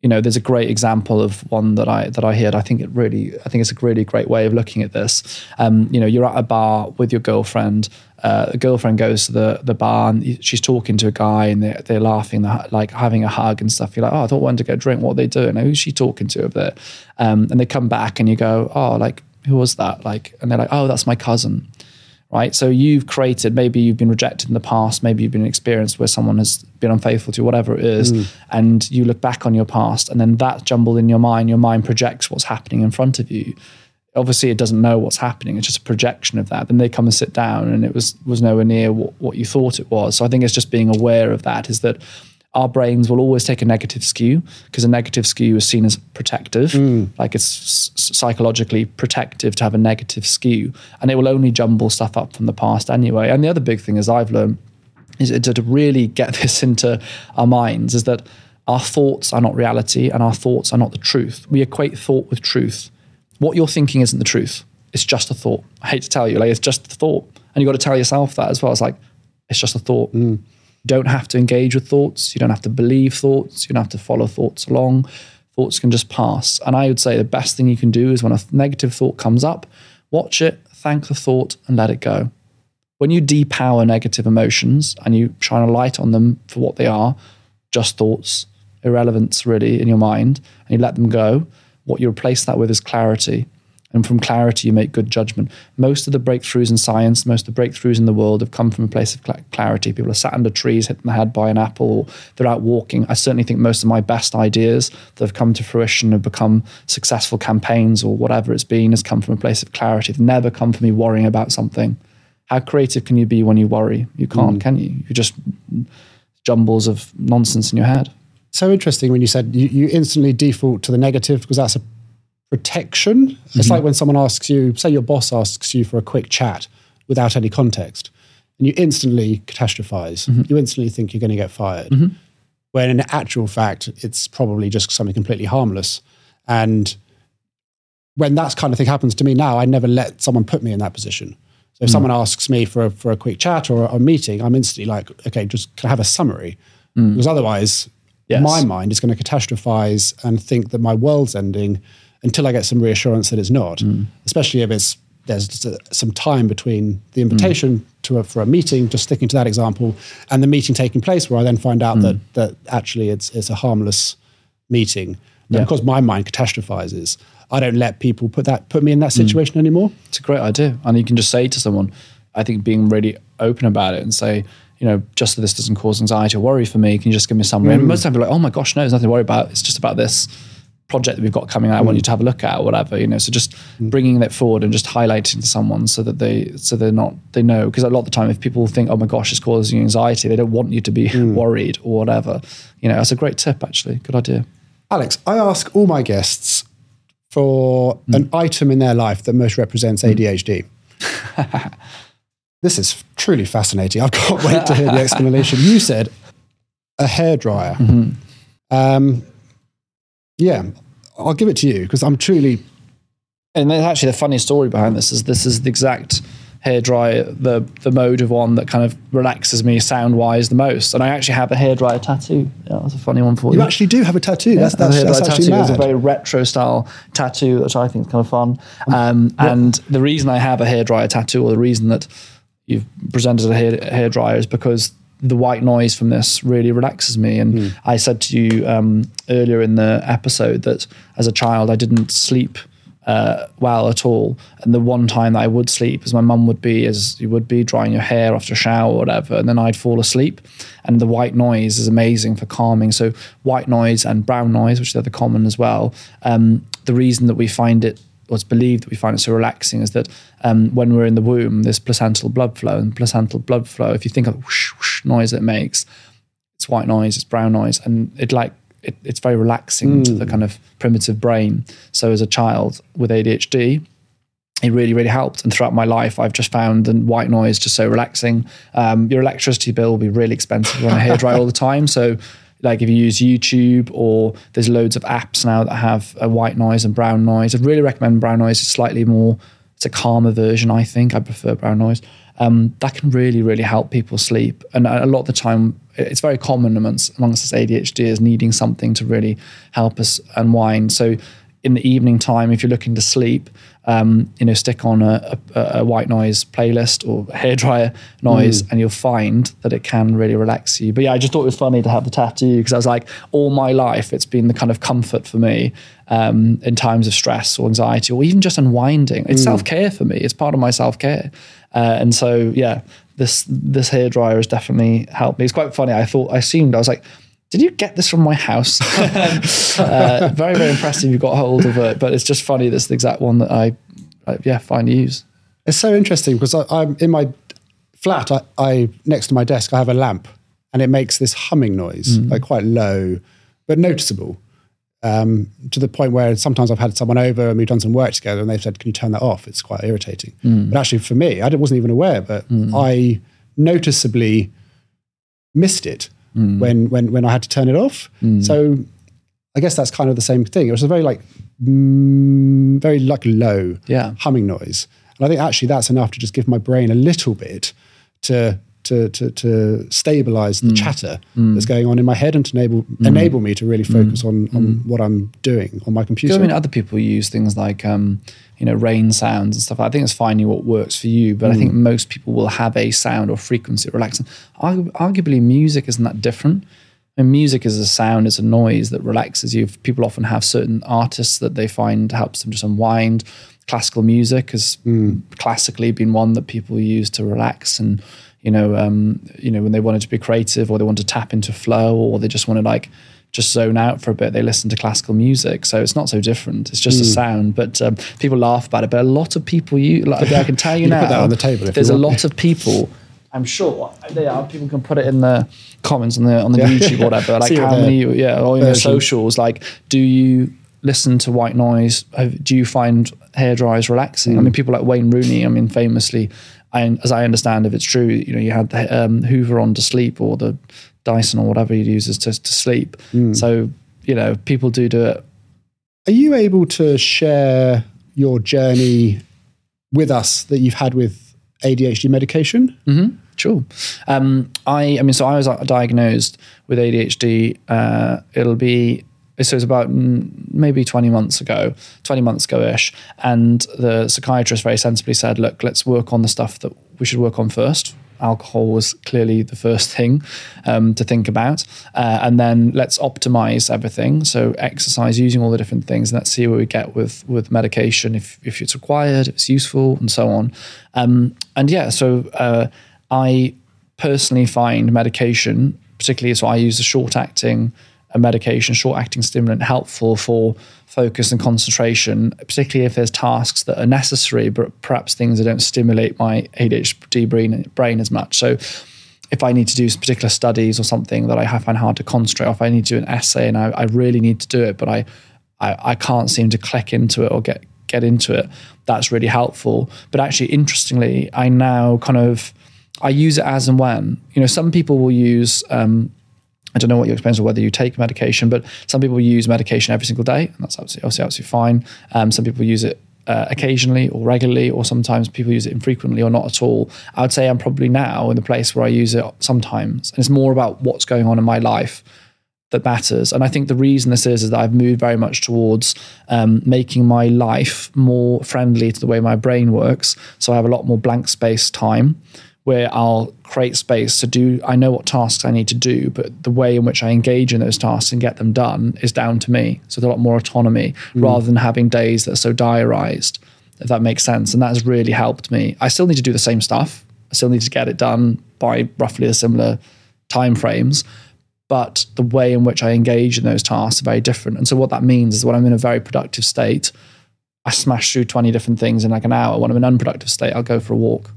you know, there's a great example of one that I that I heard. I think it really, I think it's a really great way of looking at this. Um, you know, you're at a bar with your girlfriend. Uh, the girlfriend goes to the the bar and she's talking to a guy and they're, they're laughing, they're like having a hug and stuff. You're like, oh, I thought I wanted to a drink. What are they doing? Who's she talking to over there? Um, and they come back and you go, oh, like who was that? Like, and they're like, oh, that's my cousin right? So you've created, maybe you've been rejected in the past, maybe you've been experienced where someone has been unfaithful to you, whatever it is, mm. and you look back on your past, and then that jumbled in your mind, your mind projects what's happening in front of you. Obviously, it doesn't know what's happening; it's just a projection of that. Then they come and sit down, and it was was nowhere near what, what you thought it was. So I think it's just being aware of that. Is that our brains will always take a negative skew because a negative skew is seen as protective. Mm. Like it's psychologically protective to have a negative skew. And it will only jumble stuff up from the past anyway. And the other big thing, as I've learned, is to really get this into our minds is that our thoughts are not reality and our thoughts are not the truth. We equate thought with truth. What you're thinking isn't the truth. It's just a thought. I hate to tell you, like it's just a thought. And you've got to tell yourself that as well. It's like, it's just a thought. You don't have to engage with thoughts. You don't have to believe thoughts. You don't have to follow thoughts along. Thoughts can just pass. And I would say the best thing you can do is when a negative thought comes up, watch it, thank the thought, and let it go when you depower negative emotions and you shine a light on them for what they are, just thoughts, irrelevance really in your mind, and you let them go, what you replace that with is clarity. And from clarity, you make good judgment. Most of the breakthroughs in science, most of the breakthroughs in the world have come from a place of cla- clarity. People are sat under trees, hit in the head by an apple, or they're out walking. I certainly think most of my best ideas that have come to fruition have become successful campaigns or whatever it's been has come from a place of clarity. They've never come from me worrying about something. How creative can you be when you worry? You can't, mm. can you? You just jumbles of nonsense in your head. So interesting when you said you, you instantly default to the negative because that's a protection. It's mm-hmm. like when someone asks you, say your boss asks you for a quick chat without any context, and you instantly catastrophize. Mm-hmm. You instantly think you're going to get fired. Mm-hmm. When in actual fact, it's probably just something completely harmless. And when that kind of thing happens to me now, I never let someone put me in that position. So if mm. someone asks me for a, for a quick chat or a, a meeting, I'm instantly like, okay, just can I have a summary? Mm. Because otherwise, Yes. my mind is going to catastrophize and think that my world's ending until I get some reassurance that it's not. Mm. Especially if it's there's a- uh, some time between the invitation mm. to a, for a meeting, just sticking to that example, and the meeting taking place, where I then find out that mm. that actually it's it's a harmless meeting. But Yeah. because my mind catastrophizes, I don't let people put that put me in that situation anymore. It's a great idea. And you can just say to someone, I think being really open about it and say, you know, just so this doesn't cause anxiety or worry for me, can you just give me a summary? And most of time, be like, oh my gosh, no, there's nothing to worry about. It's just about this project that we've got coming out. I want you to have a look at or whatever, you know. So just mm. bringing that forward and just highlighting to someone so that they, so they're not, they know. Because a lot of the time, if people think, oh my gosh, it's causing you anxiety, they don't want you to be mm. worried or whatever. You know, that's a great tip, actually. Good idea. Alex, I ask all my guests for mm. an item in their life that most represents ADHD. this is truly fascinating. I can't wait to hear the explanation. You said a hairdryer. Mm-hmm. Um, yeah, I'll give it to you because I'm truly. And actually the funny story behind this is this is the exact hairdryer, the the mode of one that kind of relaxes me sound wise the most. And I actually have a hairdryer tattoo. Yeah, that's a funny one for you. You actually do have a tattoo. that's I that's, a that's hairdryer actually tattoo. It's a very retro style tattoo, which I think is kind of fun. Um, and the reason I have a hairdryer tattoo, or the reason that you've presented a hair hairdryer, is because the white noise from this really relaxes me. And I said to you um, earlier in the episode that as a child I didn't sleep uh, well at all. And the one time that I would sleep, as my mum would be, as you would be drying your hair after a shower or whatever, and then I'd fall asleep. And the white noise is amazing for calming. So white noise and brown noise, which are the common as well. Um, the reason that we find it it's believed that we find it so relaxing is that um, when we're in the womb, this placental blood flow, and placental blood flow, if you think of the whoosh, whoosh noise it makes, it's white noise, it's brown noise, and it like it, it's very relaxing to the kind of primitive brain. So as a child with ADHD, it really, really helped. And throughout my life, I've just found the white noise just so relaxing. Um, your electricity bill will be really expensive on a hairdryer all the time. So, like if you use YouTube or there's loads of apps now that have a white noise and brown noise. I'd really recommend brown noise. It's slightly more, it's a calmer version, I think. I prefer brown noise. Um, that can really, really help people sleep. And a lot of the time, it's very common amongst, amongst us ADHD is needing something to really help us unwind. So in the evening time, if you're looking to sleep, um, you know, stick on a, a, a white noise playlist or hairdryer noise, and you'll find that it can really relax you. But yeah, I just thought it was funny to have the tattoo because I was like, all my life, it's been the kind of comfort for me um, in times of stress or anxiety or even just unwinding. It's self care for me. It's part of my self care, uh, and so yeah, this this hairdryer has definitely helped me. It's quite funny. I thought I assumed I was like did you get this from my house? uh, very, very impressive you got hold of it, but it's just funny. That's the exact one that I, I yeah, find use. It's so interesting because I, I'm in my flat. I, I next to my desk, I have a lamp, and it makes this humming noise, like quite low, but noticeable. Um, to the point where sometimes I've had someone over and we've done some work together, and they've said, "Can you turn that off?" It's quite irritating. But actually, for me, I wasn't even aware, but I noticeably missed it when when when I had to turn it off. So I guess that's kind of the same thing. It was a very like mm, very like low Yeah. humming noise, and I think actually that's enough to just give my brain a little bit to to to, to stabilize the mm. chatter mm. that's going on in my head and to enable mm. enable me to really focus on on what I'm doing on my computer. I mean, other people use things like, um, you know, rain sounds and stuff. I think it's finding what works for you, but I think most people will have a sound or frequency relaxes. Argu- arguably, music isn't that different. And music is a sound, it's a noise that relaxes you. People often have certain artists that they find helps them just unwind. Classical music has classically been one that people use to relax and you know, um, you know, when they wanted to be creative or they want to tap into flow or they just want to like just zone out for a bit, they listen to classical music. So it's not so different. It's just Hmm. a sound, but um, people laugh about it. But a lot of people, you, like, I can tell you You now, put that on the table there's a lot of people. I'm sure they are. People can put it in the comments on the on the Yeah. YouTube or whatever. Like how many, yeah, or in version. socials. Like, do you listen to white noise? Do you find hair dryers relaxing? Hmm. I mean, people like Wayne Rooney. I mean, famously, I, as I understand, if it's true, you know, you had the um, Hoover on to sleep or the Dyson or whatever he uses to to sleep. Hmm. So you know, people do do it. Are you able to share your journey with us that you've had with ADHD medication? Sure. Um, I, I mean, so I was diagnosed with ADHD. Uh, it'll be so it was about mm, maybe 20 months ago, 20 months ago ish. And the psychiatrist very sensibly said, look, let's work on the stuff that we should work on first. Alcohol was clearly the first thing um, to think about. Uh, and then let's optimize everything. So exercise, using all the different things, and let's see where we get with with medication, if, if it's required, if it's useful, and so on. Um, and yeah, so uh, I personally find medication, particularly so I use a short acting a medication, short acting stimulant, helpful for focus and concentration, particularly if there's tasks that are necessary, but perhaps things that don't stimulate my ADHD brain, brain as much. So if I need to do particular studies or something that I find hard to concentrate, or if I need to do an essay and I, I really need to do it, but I, I I can't seem to click into it or get get into it, that's really helpful. But actually, interestingly, I now kind of I use it as and when. You know, some people will use. Um, I don't know what your experience or whether you take medication, but some people use medication every single day, and that's absolutely, obviously absolutely fine. Um, some people use it uh, occasionally or regularly, or sometimes people use it infrequently or not at all. I would say I'm probably now in the place where I use it sometimes, and it's more about what's going on in my life that matters. And I think the reason this is is that I've moved very much towards um, making my life more friendly to the way my brain works. So I have a lot more blank space time where I'll create space to do. I know what tasks I need to do, but the way in which I engage in those tasks and get them done is down to me. So there's a lot more autonomy hmm. rather than having days that are so diarized. If that makes sense, and that has really helped me. I still need to do the same stuff. I still need to get it done by roughly a similar time frames but the way in which I engage in those tasks are very different. And so what that means is when I'm in a very productive state, I smash through 20 different things in like an hour. When I'm in an unproductive state, I'll go for a walk.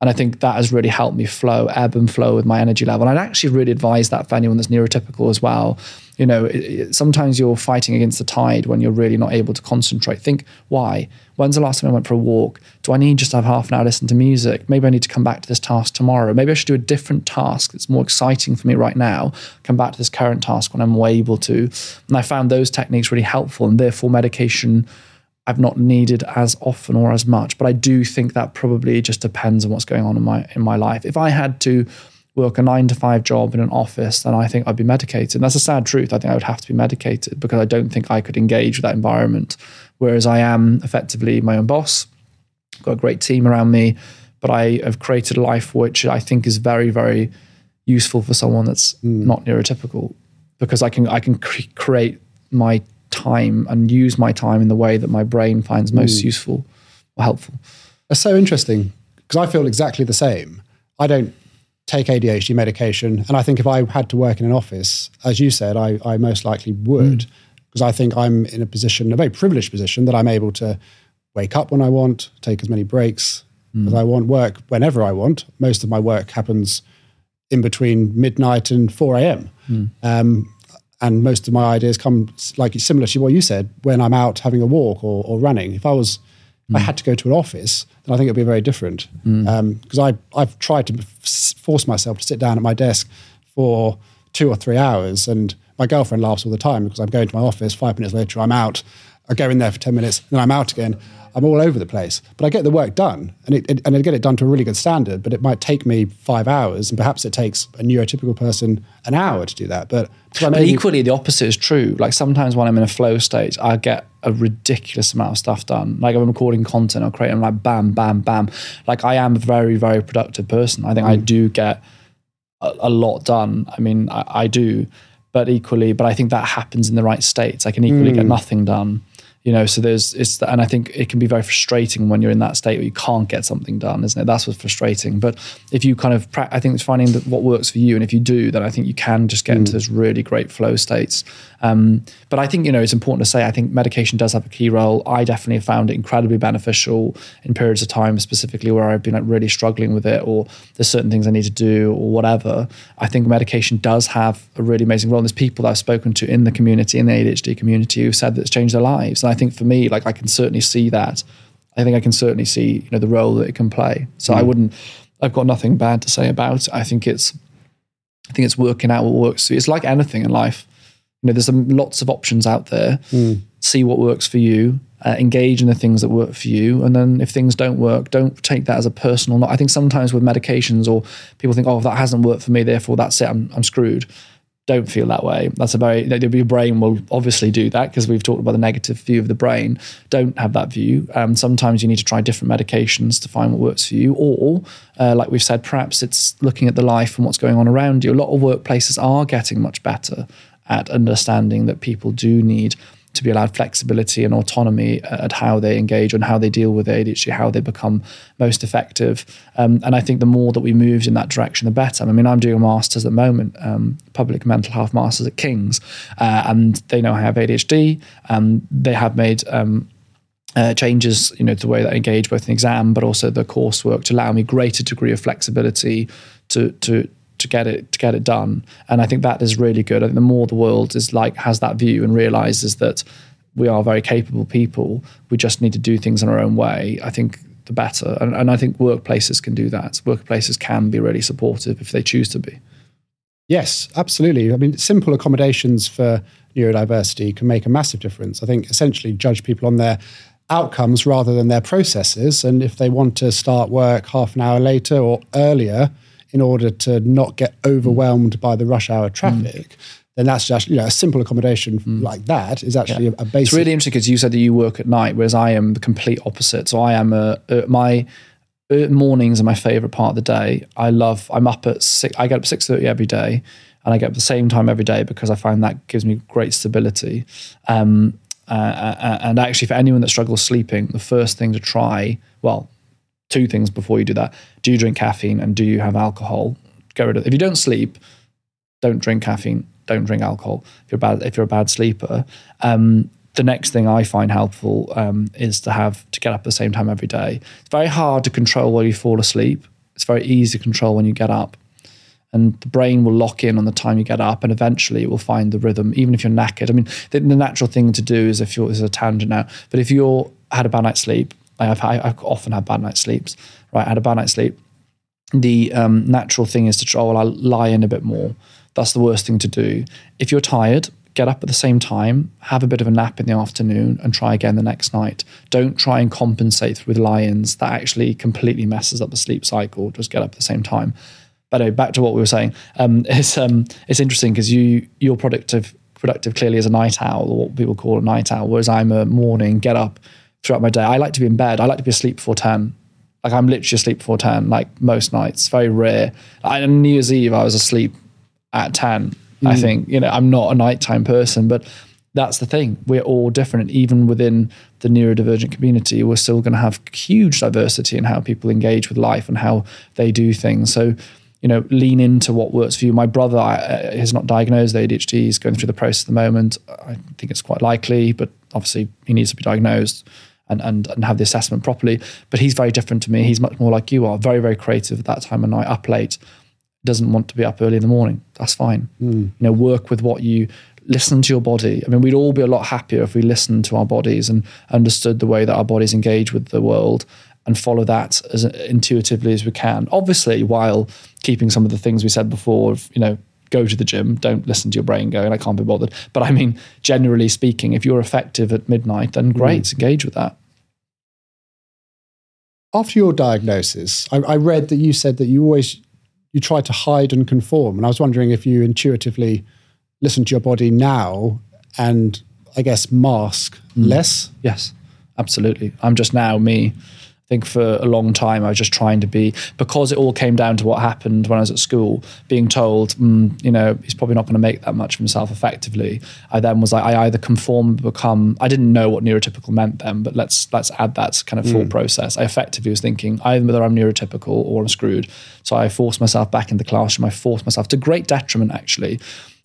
And I think that has really helped me flow, ebb and flow with my energy level. And I'd actually really advise that for anyone that's neurotypical as well. You know, it, it, sometimes you're fighting against the tide when you're really not able to concentrate. Think, why? When's the last time I went for a walk? Do I need just to have half an hour listen to music? Maybe I need to come back to this task tomorrow. Maybe I should do a different task that's more exciting for me right now. Come back to this current task when I'm more able to. And I found those techniques really helpful, and therefore medication I've not needed as often or as much. But I do think that probably just depends on what's going on in my in my life. If I had to work a nine to five job in an office, then I think I'd be medicated. And that's a sad truth. I think I would have to be medicated because I don't think I could engage with that environment. Whereas I am effectively my own boss, got a great team around me, but I have created a life which I think is very, very useful for someone that's hmm. not neurotypical because I can I can cre- create my time and use my time in the way that my brain finds most useful or helpful. That's so interesting because I feel exactly the same. I don't take ADHD medication, and I think if I had to work in an office, as you said, I, I most likely would because I think I'm in a position, a very privileged position, that I'm able to wake up when I want, take as many breaks as I want, work whenever I want. Most of my work happens in between midnight and 4 a.m. Mm. Um, and most of my ideas come like similar to what you said when I'm out having a walk or, or running. If I was, mm. I had to go to an office, then I think it'd be very different. Because mm. um, I I've tried to force myself to sit down at my desk for two or three hours, and my girlfriend laughs all the time because I'm going to my office. Five minutes later, I'm out. I go in there for ten minutes, then I'm out again. I'm all over the place, but I get the work done, and it, it, and I get it done to a really good standard. But it might take me five hours, and perhaps it takes a neurotypical person an hour to do that. But, but equally, the opposite is true. Like sometimes when I'm in a flow state, I get a ridiculous amount of stuff done. Like I'm recording content, I'll create, I'm like bam, bam, bam. Like I am a very, very productive person. I think mm. I do get a, a, lot done. I mean, I, I, do, but equally, but I think that happens in the right states. I can equally mm. get nothing done you know so there's it's and i think it can be very frustrating when you're in that state where you can't get something done isn't it? That's what's frustrating. But if you kind of i think it's finding what works for you and if you do then i think you can just get mm. into those really great flow states. Um, but i think you know it's important to say i think medication does have a key role i definitely have found it incredibly beneficial in periods of time specifically where i've been like really struggling with it or there's certain things i need to do or whatever i think medication does have a really amazing role and there's people that i've spoken to in the community in the adhd community who've said that it's changed their lives and i think for me, like I can certainly see that. I think I can certainly see you know the role that it can play. So mm. I wouldn't. I've got nothing bad to say about it. I think it's. I think it's working out what works. It's like anything in life. You know, there's some, lots of options out there. Mm. See what works for you. Uh, engage in the things that work for you, and then if things don't work, don't take that as a personal. Not, I think sometimes with medications, or people think, "Oh, that hasn't worked for me, therefore that's it. I'm, I'm screwed." don't feel that way. That's a very your brain will obviously do that because we've talked about the negative view of the brain. Don't have that view. Um, sometimes you need to try different medications to find what works for you, or uh, like we've said, perhaps it's looking at the life and what's going on around you. A lot of workplaces are getting much better at understanding that people do need to be allowed flexibility and autonomy at how they engage and how they deal with ADHD, how they become most effective. Um, and I think the more that we moved in that direction, the better. I mean, I'm doing a master's at the moment, um, public mental health masters at King's, uh, and they know I have ADHD. and they have made um, uh, changes, you know, to the way that I engage both in exam, but also the coursework to allow me greater degree of flexibility to to to get it to get it done. And I think that is really good. I think the more the world is like has that view and realizes that we are very capable people, we just need to do things in our own way. I think the better. And, and I think workplaces can do that. Workplaces can be really supportive if they choose to be. Yes, absolutely. I mean, simple accommodations for neurodiversity can make a massive difference. I think essentially judge people on their outcomes rather than their processes. And if they want to start work half an hour later or earlier, in order to not get overwhelmed by the rush hour traffic, mm. then that's just you know a simple accommodation mm. like that is actually yeah. a, a basic. It's really interesting because you said that you work at night, whereas I am the complete opposite. So I am a, a my mornings are my favorite part of the day. I love. I'm up at six. I get up six thirty every day, and I get up the same time every day because I find that gives me great stability. Um, uh, uh, uh and actually, for anyone that struggles sleeping, the first thing to try, well, two things before you do that. Do you drink caffeine and do you have alcohol? Get rid of it. If you don't sleep, don't drink caffeine, don't drink alcohol. If you're bad, if you're a bad sleeper, um, the next thing I find helpful um, is to have to get up at the same time every day. It's very hard to control where you fall asleep. It's very easy to control when you get up. And the brain will lock in on the time you get up, and eventually it will find the rhythm, even if you're knackered. I mean, the, the natural thing to do is if you're, is a tangent now, but if you're had a bad night's sleep, I've, I've often had bad night sleeps. Right, I had a bad night's sleep. The um, natural thing is to try. Well, I'll lie in a bit more. That's the worst thing to do. If you're tired, get up at the same time, have a bit of a nap in the afternoon, and try again the next night. Don't try and compensate with lie-ins. That actually completely messes up the sleep cycle. Just get up at the same time. But anyway, back to what we were saying. Um, it's um, it's interesting because you you're productive productive clearly as a night owl, or what people call a night owl, whereas I'm a morning get up throughout my day. I like to be in bed. I like to be asleep before 10. Like I'm literally asleep before 10, like most nights. Very rare. I, on New Year's Eve, I was asleep at 10. Mm. I think, you know, I'm not a nighttime person, but that's the thing. We're all different. Even within the neurodivergent community, we're still going to have huge diversity in how people engage with life and how they do things. So, you know, lean into what works for you. My brother uh, is not diagnosed with ADHD. He's going through the process at the moment. I think it's quite likely, but obviously he needs to be diagnosed and, and, and have the assessment properly. But he's very different to me. He's much more like you are, very, very creative at that time of night, up late. doesn't want to be up early in the morning. That's fine. Hmm. You know, work with what you listen to your body. I mean, we'd all be a lot happier if we listened to our bodies and understood the way that our bodies engage with the world and follow that as intuitively as we can. Obviously, while keeping some of the things we said before, you know, go to the gym, don't listen to your brain going, I can't be bothered. But I mean, generally speaking, if you're effective at midnight, then mm. great, engage with that. After your diagnosis, I, I read that you said that you always you try to hide and conform, and I was wondering if you intuitively listen to your body now and I guess mask mm. less. Yes, absolutely. I'm just now me. I think for a long time I was just trying to be because it all came down to what happened when I was at school, being told, mm, you know, he's probably not going to make that much of himself effectively. I then was like, I either conform, become. I didn't know what neurotypical meant then, but let's let's add that kind of thought process. I effectively was thinking either I'm neurotypical or I'm screwed. So I forced myself back in the classroom. I forced myself to great detriment actually,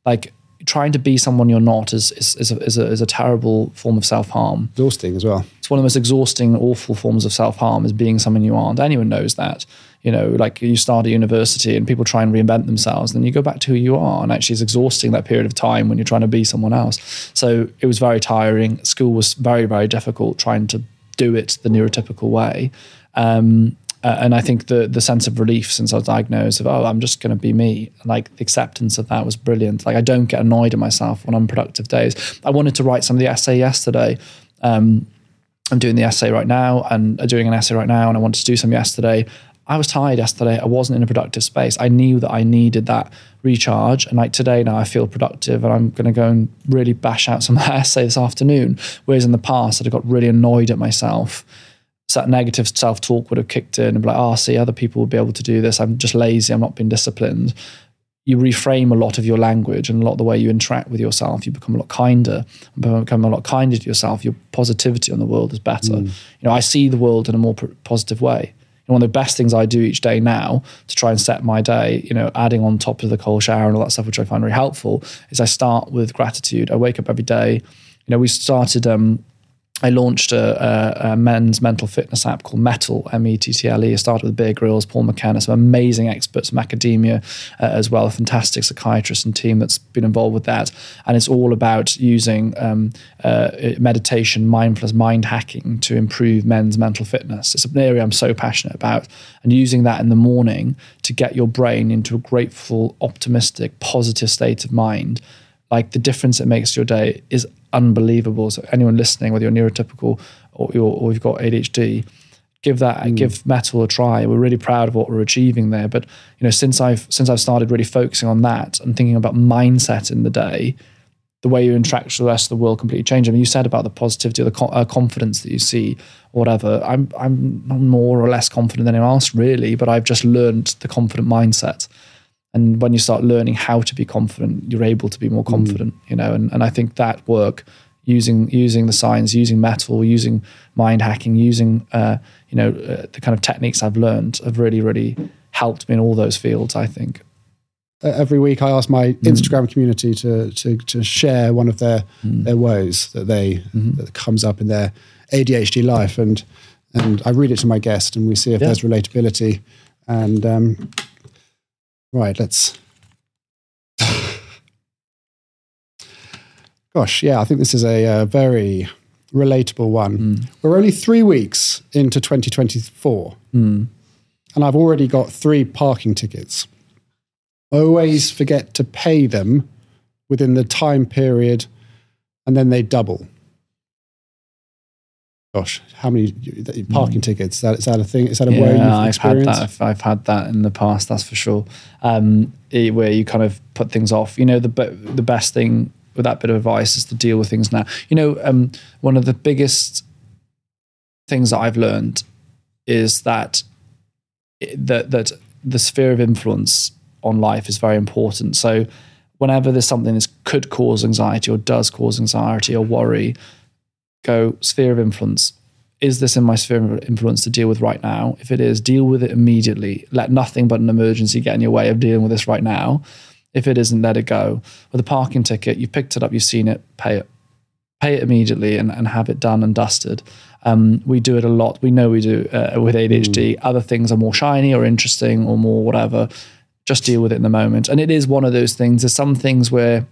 like. Trying to be someone you're not is is, is, a, is, a, is a terrible form of self harm Exhausting as well. it's one of the most exhausting, awful forms of self harm is being someone you aren't. Anyone knows that. You know, like you start at university and people try and reinvent themselves, then you go back to who you are. And actually, it's exhausting that period of time when you're trying to be someone else. So it was very tiring. School was very, very difficult trying to do it the neurotypical way. Um, uh, and I think the the sense of relief since I was diagnosed of oh I'm just going to be me like the acceptance of that was brilliant. Like I don't get annoyed at myself on unproductive days. I wanted to write some of the essay yesterday. Um, I'm doing the essay right now and uh, doing an essay right now and I wanted to do some yesterday. I was tired yesterday. I wasn't in a productive space. I knew that I needed that recharge and like today now I feel productive and I'm going to go and really bash out some of that essay this afternoon. Whereas in the past I'd got really annoyed at myself so that negative self talk would have kicked in and be like, oh, see, other people would be able to do this. I'm just lazy. I'm not being disciplined. You reframe a lot of your language and a lot of the way you interact with yourself. You become a lot kinder, become a lot kinder to yourself. Your positivity on the world is better. You know, I see the world in a more positive way. Know, one of the best things I do each day now to try and set my day, you know, adding on top of the cold shower and all that stuff, which I find very helpful, is I start with gratitude. I wake up every day. You know, we started um, I launched a, a, a men's mental fitness app called Mettle, M E T T L E. I started with Bear Grylls, Paul McKenna, some amazing experts from academia uh, as well, a fantastic psychiatrist and team that's been involved with that. And it's all about using um, uh, meditation, mindfulness, mind hacking to improve men's mental fitness. It's an area I'm so passionate about. And using that in the morning to get your brain into a grateful, optimistic, positive state of mind like the difference it makes to your day is unbelievable. So anyone listening, whether you're neurotypical or, you're, or you've got ADHD, give that and give Mettle a try. We're really proud of what we're achieving there. But you know, since I've since I've started really focusing on that and thinking about mindset in the day, the way you interact with the rest of the world completely changed. I mean, you said about the positivity or the co- uh, confidence that you see, or whatever. I'm I'm more or less confident than anyone else, really, but I've just learned the confident mindset. And when you start learning how to be confident, you're able to be more confident, you know. And, and I think that work, using using the science, using Mettle, using mind hacking, using uh, you know uh, the kind of techniques I've learned, have really really helped me in all those fields. I think. Uh, every week, I ask my Instagram community to, to to share one of their their woes that they that comes up in their ADHD life, and and I read it to my guest, and we see if Yeah. there's relatability. And um, right, let's. Gosh, yeah, I think this is a, uh very relatable one. We're only three weeks into 2024, and I've already got three parking tickets. I always forget to pay them within the time period, and then they double. Gosh, how many parking tickets? Is that, is that a thing? Is that a way you've Yeah, I've had that. I've, I've had that in the past. That's for sure. Um, eh, where you kind of put things off. You know, the the best thing with that bit of advice is to deal with things now. You know, um, one of the biggest things that I've learned is that that that the sphere of influence on life is very important. So whenever there's something that could cause anxiety or does cause anxiety or worry, go sphere of influence. Is this in my sphere of influence to deal with right now? If it is, deal with it immediately. Let nothing but an emergency get in your way of dealing with this right now. If it isn't, let it go. With a parking ticket, you've picked it up, you've seen it, pay it. Pay it immediately and, and have it done and dusted. Um, we do it a lot. We know we do uh, with ADHD. Other things are more shiny or interesting or more whatever. just deal with it in the moment. And it is one of those things. There's some things where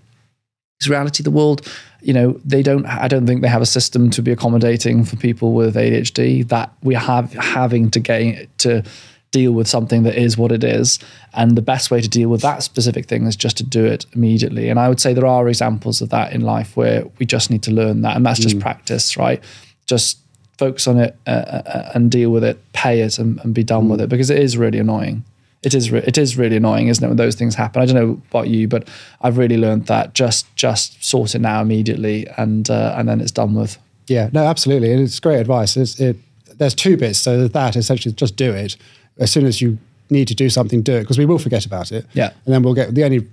it's reality. The world, you know, they don't. I don't think they have a system to be accommodating for people with ADHD. That we have having to gain to deal with something that is what it is. And the best way to deal with that specific thing is just to do it immediately. And I would say there are examples of that in life where we just need to learn that, and that's just practice, right? Just focus on it uh, uh, and deal with it, pay it, and, and be done with it because it is really annoying. It is re- it is really annoying, isn't it, when those things happen? I don't know about you, but I've really learned that just just sort it now immediately, and uh, and then it's done with. Yeah, no, absolutely. And it's great advice. It's, it, there's two bits. So that essentially just do it. As soon as you need to do something, do it because we will forget about it. Yeah. And then we'll get the only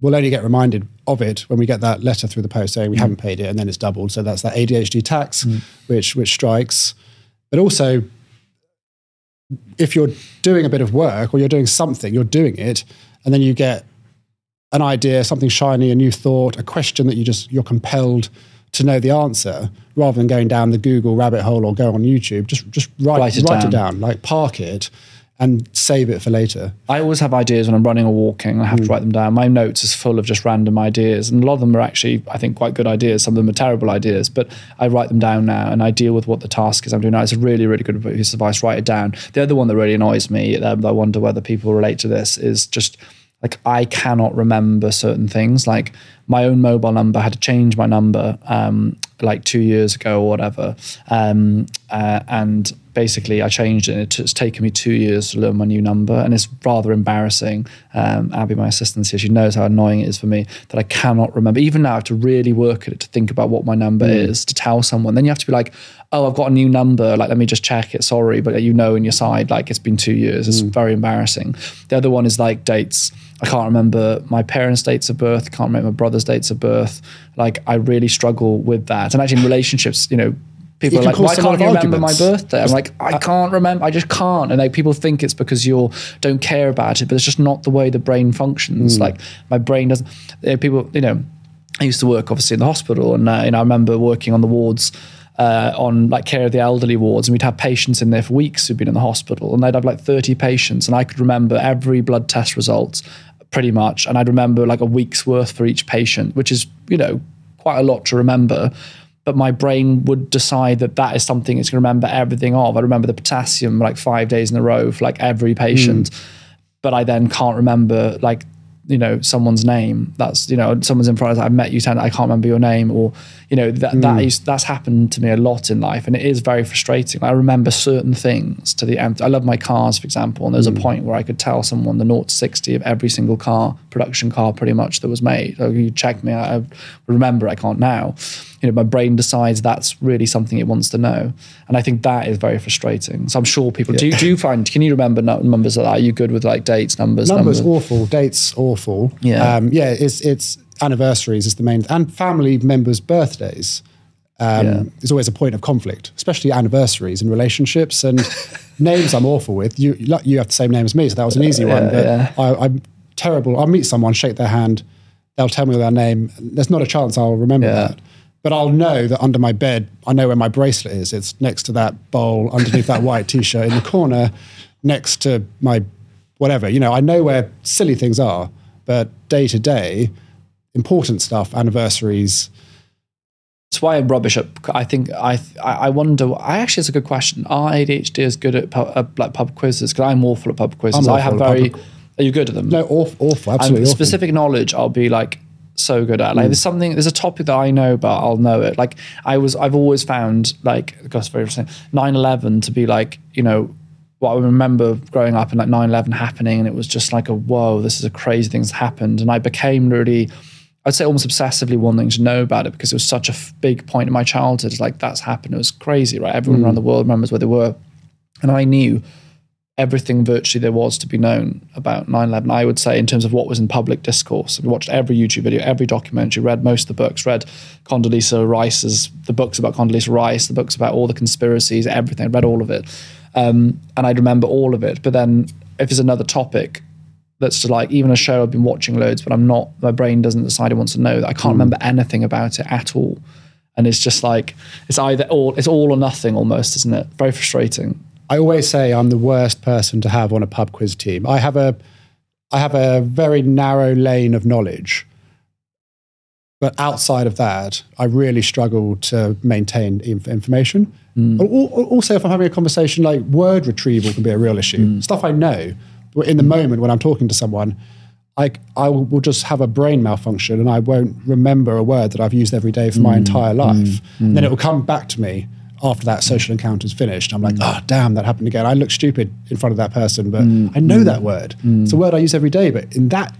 we'll only get reminded of it when we get that letter through the post saying we haven't paid it and then it's doubled. So that's that ADHD tax which which strikes. But also if you're doing a bit of work or you're doing something, you're doing it, and then you get an idea, something shiny, a new thought, a question that you just you're compelled to know the answer, rather than going down the Google rabbit hole or go on YouTube. Just just write, Write it write down. it down, like park it, and save it for later. I always have ideas when I'm running or walking. I have to write them down. My notes is full of just random ideas, and a lot of them are actually, I think, quite good ideas. Some of them are terrible ideas, but I write them down now, and I deal with what the task is I'm doing now. It's a really, really good piece of advice. Write it down. The other one that really annoys me, um, I wonder whether people relate to this, is just like I cannot remember certain things. Like my own mobile number, I had to change my number um, like two years ago or whatever, um, uh, and basically I changed it. It's taken me two years to learn my new number, and it's rather embarrassing. Um, Abby, my assistant here, she knows how annoying it is for me that I cannot remember. Even now, I have to really work at it to think about what my number is to tell someone. Then you have to be like, "Oh, I've got a new number. Like, let me just check it. Sorry, but you know, in your side, like it's been two years. It's very embarrassing." The other one is like dates. I can't remember my parents' dates of birth. Can't remember my brother's dates of birth. Like, I really struggle with that. And actually, in relationships, you know. People are like, why can't you remember my birthday? I'm like, I can't remember. I just can't. And like people think it's because you don't care about it, but it's just not the way the brain functions. Like my brain doesn't. uh, People, you know, I used to work obviously in the hospital, and uh, you know, I remember working on the wards. Uh, on like care of the elderly wards, and we'd have patients in there for weeks who'd been in the hospital, and they'd have like 30 patients, and I could remember every blood test results pretty much, and I'd remember like a week's worth for each patient, which is you know quite a lot to remember but my brain would decide that that is something it's going to remember everything of. I remember the potassium like five days in a row for like every hmm. patient, but I then can't remember like you know someone's name. That's you know someone's in front of us. I've met you, Tan, I can't remember your name, or you know that that hmm. is that's happened to me a lot in life, and it is very frustrating. I remember certain things to the end. I love my cars, for example, and there's a hmm. point where I could tell someone the 0 to 60 of every single car, production car, pretty much that was made. So you check me, I, I remember. I can't now. You know, my brain decides that's really something it wants to know, and I think that is very frustrating. So I'm sure people do. Do you find? Can you remember numbers like that? Are you good with like dates, numbers, Numbers awful, dates awful. Yeah. um, yeah. It's it's anniversaries is the main and family members' birthdays. Um, Yeah. Is always a point of conflict, especially anniversaries in relationships and names. I'm awful with you. You have the same name as me, so that was an easy one. But yeah. I, I'm terrible. I'll meet someone, shake their hand, they'll tell me their name. There's not a chance I'll remember Yeah. that. But I'll know that under my bed, I know where my bracelet is. It's next to that bowl, underneath that white t-shirt in the corner, next to my whatever. You know, I know where silly things are, but day to day, important stuff, anniversaries. That's why I'm rubbish at. I think I. I wonder. I actually, it's a good question. Are ADHD as good at pub, uh, like pub quizzes? Because I'm awful at pub quizzes. I have very. pub- Are you good at them? No, awful, awful And absolutely awful. specific knowledge, I'll be like so good at. Like there's something, there's a topic that I know, but I'll know it. Like I was, I've always found like, gosh, very interesting. 9/11 to be like, you know, what I remember growing up and like 9/11 happening, and it was just like a whoa, this is a crazy thing that's happened, and I became really. I'd say almost obsessively wanting to know about it because it was such a f- big point in my childhood. It's like that's happened. It was crazy, right? Everyone Mm. around the world remembers where they were, and I knew everything virtually there was to be known about 9-11 i would say in terms of what was in public discourse. We watched every youtube video every documentary read most of the books read condoleezza rice's the books about condoleezza rice the books about all the conspiracies everything i read all of it. Um, and i'd remember all of it. But then if there's another topic that's like even a show i've been watching loads but i'm not my brain doesn't decide it wants to know that i can't remember anything about it at all. And it's just like it's either all it's all or nothing almost isn't it? Very frustrating I always say I'm the worst person to have on a pub quiz team. I have a, I have a very narrow lane of knowledge. But outside of that, I really struggle to maintain inf- information. Mm. Al- Also, if I'm having a conversation, like word retrieval can be a real issue. Hmm. Stuff I know, but in the moment when I'm talking to someone, I, I will will just have a brain malfunction and I won't remember a word that I've used every day for my mm. entire life. Mm. And then it will come back to me after that social mm. encounter's finished. I'm like, oh, damn, that happened again. I look stupid in front of that person, but mm. I know that word. It's a word I use every day, but in that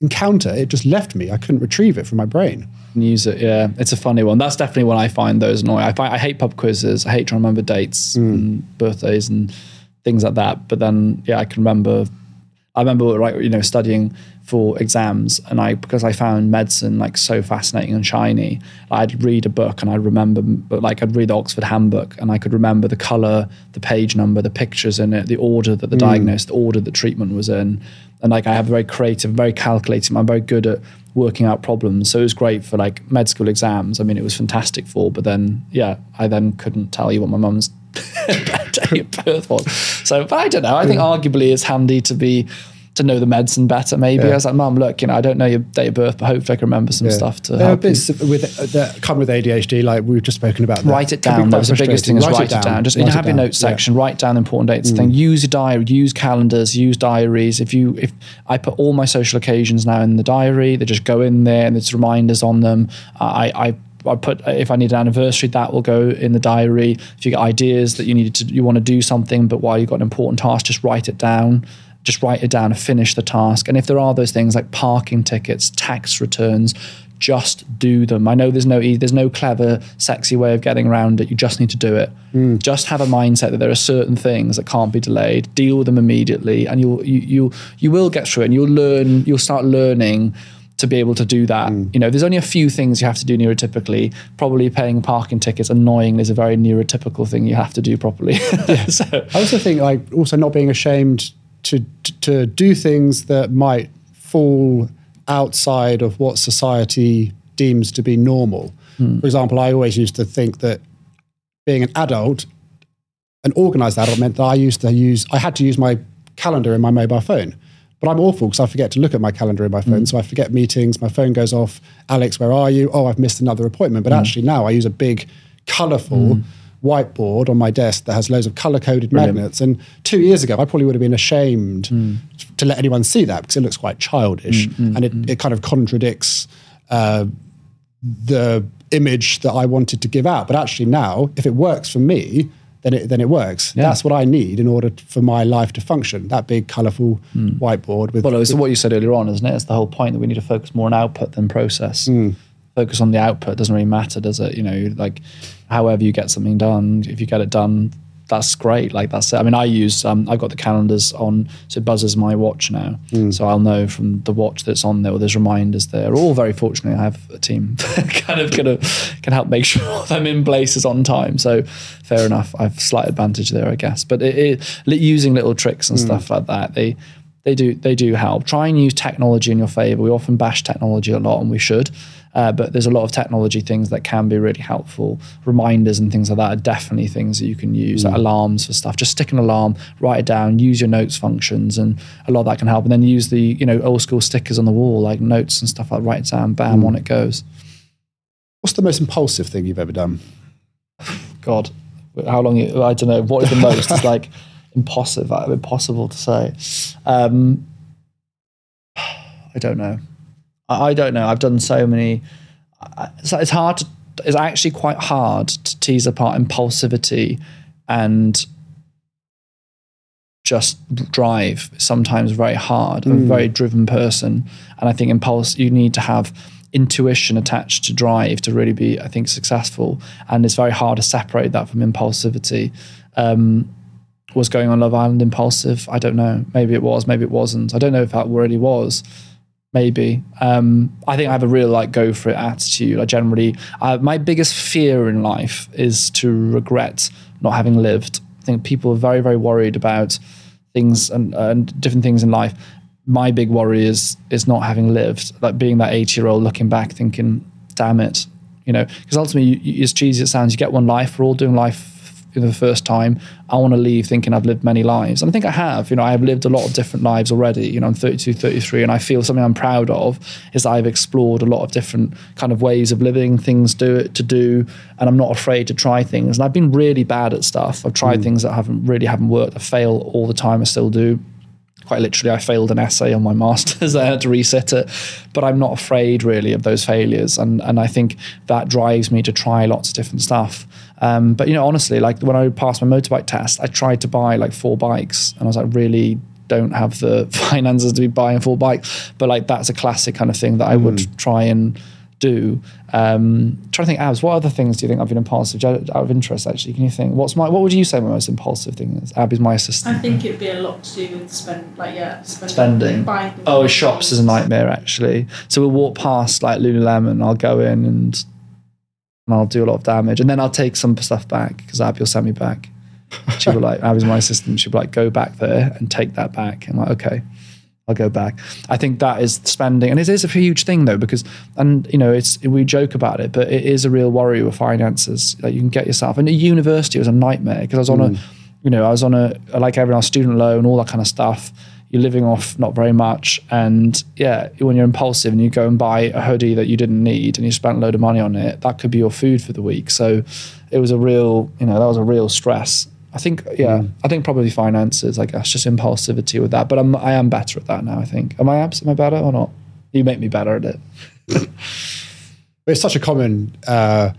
encounter, it just left me. I couldn't retrieve it from my brain. and use it. Yeah, it's a funny one. That's definitely one I find those annoying. I find I hate pub quizzes. I hate trying to remember dates and birthdays and things like that. But then, yeah, I can remember. I remember, right, you know, studying for exams, and I because I found medicine like so fascinating and shiny. I'd read a book, and I'd remember, but like I'd read the Oxford Handbook, and I could remember the color, the page number, the pictures in it, the order that the hmm. diagnosis, the order that treatment was in, and like I have a very creative, very calculating. I'm very good at working out problems. So it was great for like med school exams. I mean, it was fantastic for, but then, yeah, I then couldn't tell you what my mum's birth was. So, but I don't know. I think hmm. arguably it's handy to be, to know the medicine better maybe. I was like, mum, look, you know, I don't know your date of birth, but hopefully I can remember some stuff to There help you. with, uh, that come with ADHD, like we've just spoken about. that Write it down. That was the biggest thing is write, it down. Just you write know, it have your down. notes Yeah. Mm. section, write down important dates. Thing. Use your diary, use calendars, use diaries. If you if I put all my social occasions now in the diary, they just go in there and there's reminders on them. I I I put if I need an anniversary, that will go in the diary. If you get ideas that you need to you want to do something, but while you've got an important task, just write it down. Just write it down and finish the task. And if there are those things like parking tickets, tax returns, just do them. I know there's no there's no clever, sexy way of getting around it. You just need to do it. Hmm. Just have a mindset that there are certain things that can't be delayed. Deal with them immediately, and you'll you you you will get through it. And you'll learn. You'll start learning to be able to do that. Hmm. You know, there's only a few things you have to do neurotypically. Probably paying parking tickets annoyingly is a very neurotypical thing you have to do properly. so, I also think like also not being ashamed to to do things that might fall outside of what society deems to be normal. Hmm. For example, I always used to think that being an adult, an organized adult meant that I used to use I had to use my calendar in my mobile phone. But I'm awful because I forget to look at my calendar in my phone. Hmm. So I forget meetings, my phone goes off. Alex, where are you? Oh, I've missed another appointment. But hmm. actually now I use a big, colorful whiteboard on my desk that has loads of color coded magnets. And two years ago, I probably would have been ashamed hmm. to let anyone see that because it looks quite childish hmm, hmm, and it, it kind of contradicts uh, the image that I wanted to give out. But actually now, if it works for me, then it then it works. That's what I need in order for my life to function. That big, colourful whiteboard with. Well, it's with- what you said earlier on, isn't it? It's the whole point that we need to focus more on output than process. Focus on the output doesn't really matter, does it? You know, like however you get something done, if you get it done, that's great. Like that's it. I mean, I use um, I've got the calendars on, so it buzzes my watch now, so I'll know from the watch that's on there. Or there's reminders there. All very fortunately, I have a team that kind of kind of can help make sure I'm in places on time. So fair enough. I've slight advantage there, I guess. But it, it, using little tricks and stuff like that, they they do they do help. Try and use technology in your favor. We often bash technology a lot, and we should. Uh, but there's a lot of technology things that can be really helpful. Reminders and things like that are definitely things that you can use. Like alarms for stuff. Just stick an alarm, write it down, use your notes functions, and a lot of that can help. And then use the you know old school stickers on the wall, like notes and stuff like write it down, bam, on it goes. What's the most impulsive thing you've ever done? God, how long? you- I don't know. What is the most? it's like impossible. Impossible to say. Um, I don't know. I, I don't know. I've done so many. I- It's, hard to. It's actually quite hard to tease apart impulsivity and just drive. Sometimes very hard. I'm a very driven person, and I think impulse. You need to have intuition attached to drive to really be, I think, successful. And it's very hard to separate that from impulsivity. Um, was going on Love Island impulsive? I don't know. Maybe it was. Maybe it wasn't. I don't know if that really was. Maybe. Um, I think I have a real like go for it attitude. I generally, uh, my biggest fear in life is to regret not having lived. I think people are very, very worried about things and, and different things in life. My big worry is is not having lived, like being that eighty year old looking back, thinking, "Damn it," you know. Because ultimately, you, you, as cheesy as it sounds, you get one life. We're all doing life for the first time. I want to leave thinking I've lived many lives. And I think I have. You know, I've lived a lot of different lives already. You know, I'm 32, 33, and I feel something I'm proud of is that I've explored a lot of different kind of ways of living, things do it to do, and I'm not afraid to try things. And I've been really bad at stuff. I've tried mm. things that haven't really haven't worked. I fail all the time. I still do quite literally, I failed an essay on my master's. I had to reset it, but I'm not afraid really of those failures, and and I think that drives me to try lots of different stuff. Um, but you know, honestly, like when I passed my motorbike test, I tried to buy like four bikes, and I was like, really don't have the finances to be buying four bikes. But like that's a classic kind of thing that I would try and do. Um, trying to think, Abs, what other things do you think I've been impulsive? Out of interest, actually, can you think? What's my? What would you say my most impulsive thing is? Ab is my assistant. I think it'd be a lot to do with spend, like yeah, spending. spending. Buying Oh, on shops is a nightmare actually. So we'll walk past like Lululemon. I'll go in and and I'll do a lot of damage, and then I'll take some stuff back because Abby will send me back. She'll be like, Abby's my assistant. She'll be like, go back there and take that back. I'm like, okay. I'll go back. I think that is spending, and it is a huge thing though, because and you know it's we joke about it, but it is a real worry with finances. Like you can get yourself. And at university it was a nightmare because I was on a, mm. you know, I was on a like everyone else, student loan, all that kind of stuff. You're living off not very much, and yeah, when you're impulsive and you go and buy a hoodie that you didn't need and you spent a load of money on it, that could be your food for the week. So it was a real, you know, that was a real stress. I think, yeah, I think probably finances, I guess, just impulsivity with that. But I'm, I am better at that now. I think. Am I abs? Am I better or not? You make me better at it. It's such a common. Uh,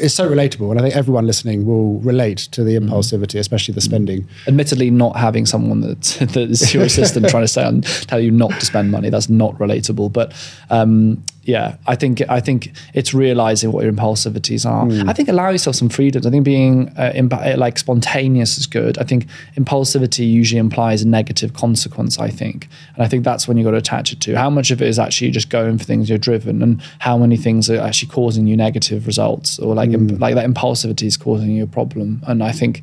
it's so relatable, and I think everyone listening will relate to the impulsivity, especially the spending. Admittedly, not having someone that that is your assistant trying to say and tell you not to spend money that's not relatable. But um, yeah, I think I think it's realizing what your impulsivities are. Hmm. I think allow yourself some freedoms. I think being uh, imp- uh, like spontaneous is good. I think impulsivity usually implies a negative consequence. I think, and I think that's when you got to attach it to how much of it is actually just going for things you're driven, and how many things are actually causing you negative results, or like imp- like that impulsivity is causing you a problem. And I think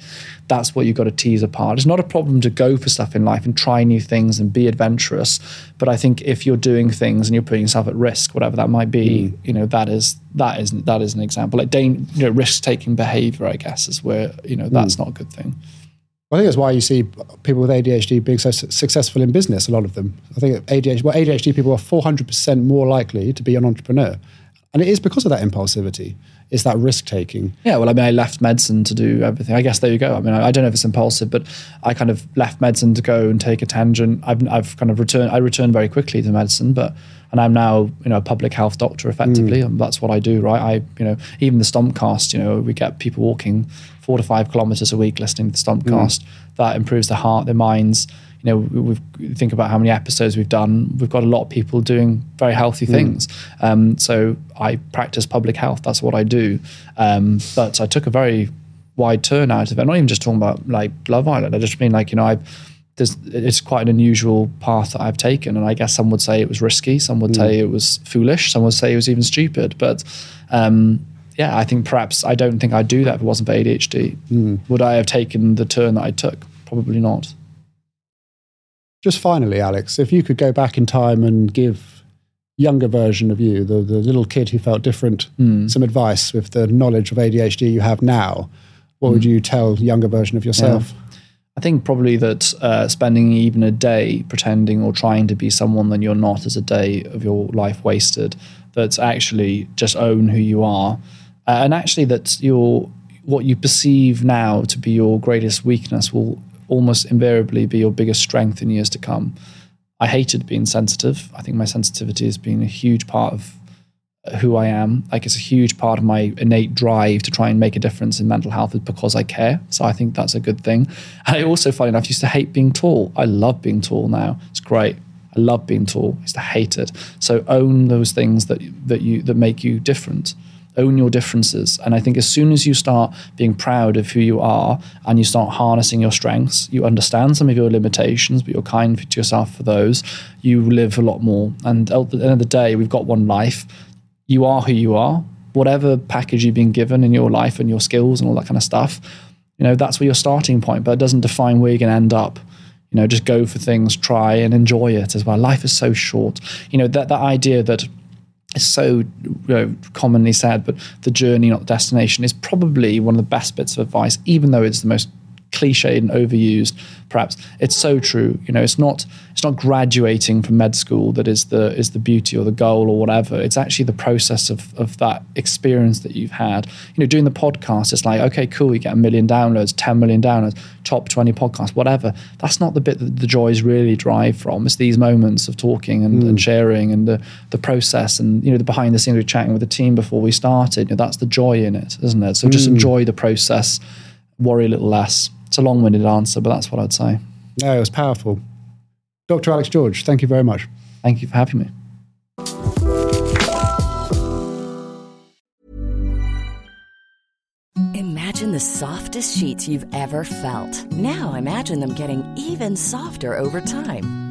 that's what you've got to tease apart. It's not a problem to go for stuff in life and try new things and be adventurous. But I think if you're doing things and you're putting yourself at risk, whatever that might be, hmm. you know, that is that is that is an example. Like you know, risk taking behavior, I guess, is where, you know, that's hmm. not a good thing. I think that's why you see people with ADHD being so successful in business. A lot of them. I think ADHD, well, ADHD people are four hundred percent more likely to be an entrepreneur, and it is because of that impulsivity. It's that risk taking. Yeah, well, I mean, I left medicine to do everything. I guess there you go. I mean, I, I don't know if it's impulsive, but I kind of left medicine to go and take a tangent. I've, I've kind of returned. I returned very quickly to medicine, but and I'm now you know a public health doctor effectively, hmm. and that's what I do. Right? I you know even the Stompcast. You know, we get people walking four to five kilometers a week listening to the Stompcast. Hmm. That improves their heart, their minds. You know, we- think about how many episodes we've done. We've got a lot of people doing very healthy things. Um, so I practice public health. That's what I do. Um, but I took a very wide turn out of it. I'm not even just talking about like Love Island. I just mean like you know I. There's, it's quite an unusual path that I've taken, and I guess some would say it was risky, some would say it was foolish, some would say it was even stupid. But um, yeah, I think perhaps I don't think I'd do that if it wasn't for ADHD. Would I have taken the turn that I took? Probably not. Just finally, Alex, if you could go back in time and give younger version of you, the, the little kid who felt different, some advice with the knowledge of ADHD you have now, what would you tell younger version of yourself? I think probably that uh, spending even a day pretending or trying to be someone that you're not is a day of your life wasted. That's actually just own who you are, uh, and actually that your what you perceive now to be your greatest weakness will almost invariably be your biggest strength in years to come. I hated being sensitive. I think my sensitivity has been a huge part of uh, who I am. Like it's a huge part of my innate drive to try and make a difference in mental health is because I care. So I think that's a good thing. And I also, funny enough, used to hate being tall. I love being tall now. It's great. I love being tall. I used to hate it. So own those things that that you that make you different. Own your differences. And I think as soon as you start being proud of who you are and you start harnessing your strengths, you understand some of your limitations, but you're kind to yourself for those, you live a lot more. And at the end of the day, we've got one life you are who you are. Whatever package you've been given in your life and your skills and all that kind of stuff, you know, that's where your starting point, but it doesn't define where you're going to end up. You know, just go for things, try and enjoy it as well. Life is so short. You know, that, that idea that is so you know, commonly said, but the journey, not the destination, is probably one of the best bits of advice, even though it's the most cliched and overused perhaps. It's so true you know it's not it's not graduating from med school that is the is the beauty or the goal or whatever. It's actually the process of of that experience that you've had. You know doing the podcast it's like okay cool you get a million downloads 10 million downloads top 20 podcasts whatever. That's not the bit that the joys really drive from. It's these moments of talking and, mm. and sharing and the the process and you know the behind the scenes we're chatting with the team before we started. You know, that's the joy in it isn't it? So just mm. enjoy the process worry a little less it's a long winded answer, but that's what I'd say. No, it was powerful. Dr. Alex George, thank you very much. Thank you for having me. Imagine the softest sheets you've ever felt. Now imagine them getting even softer over time.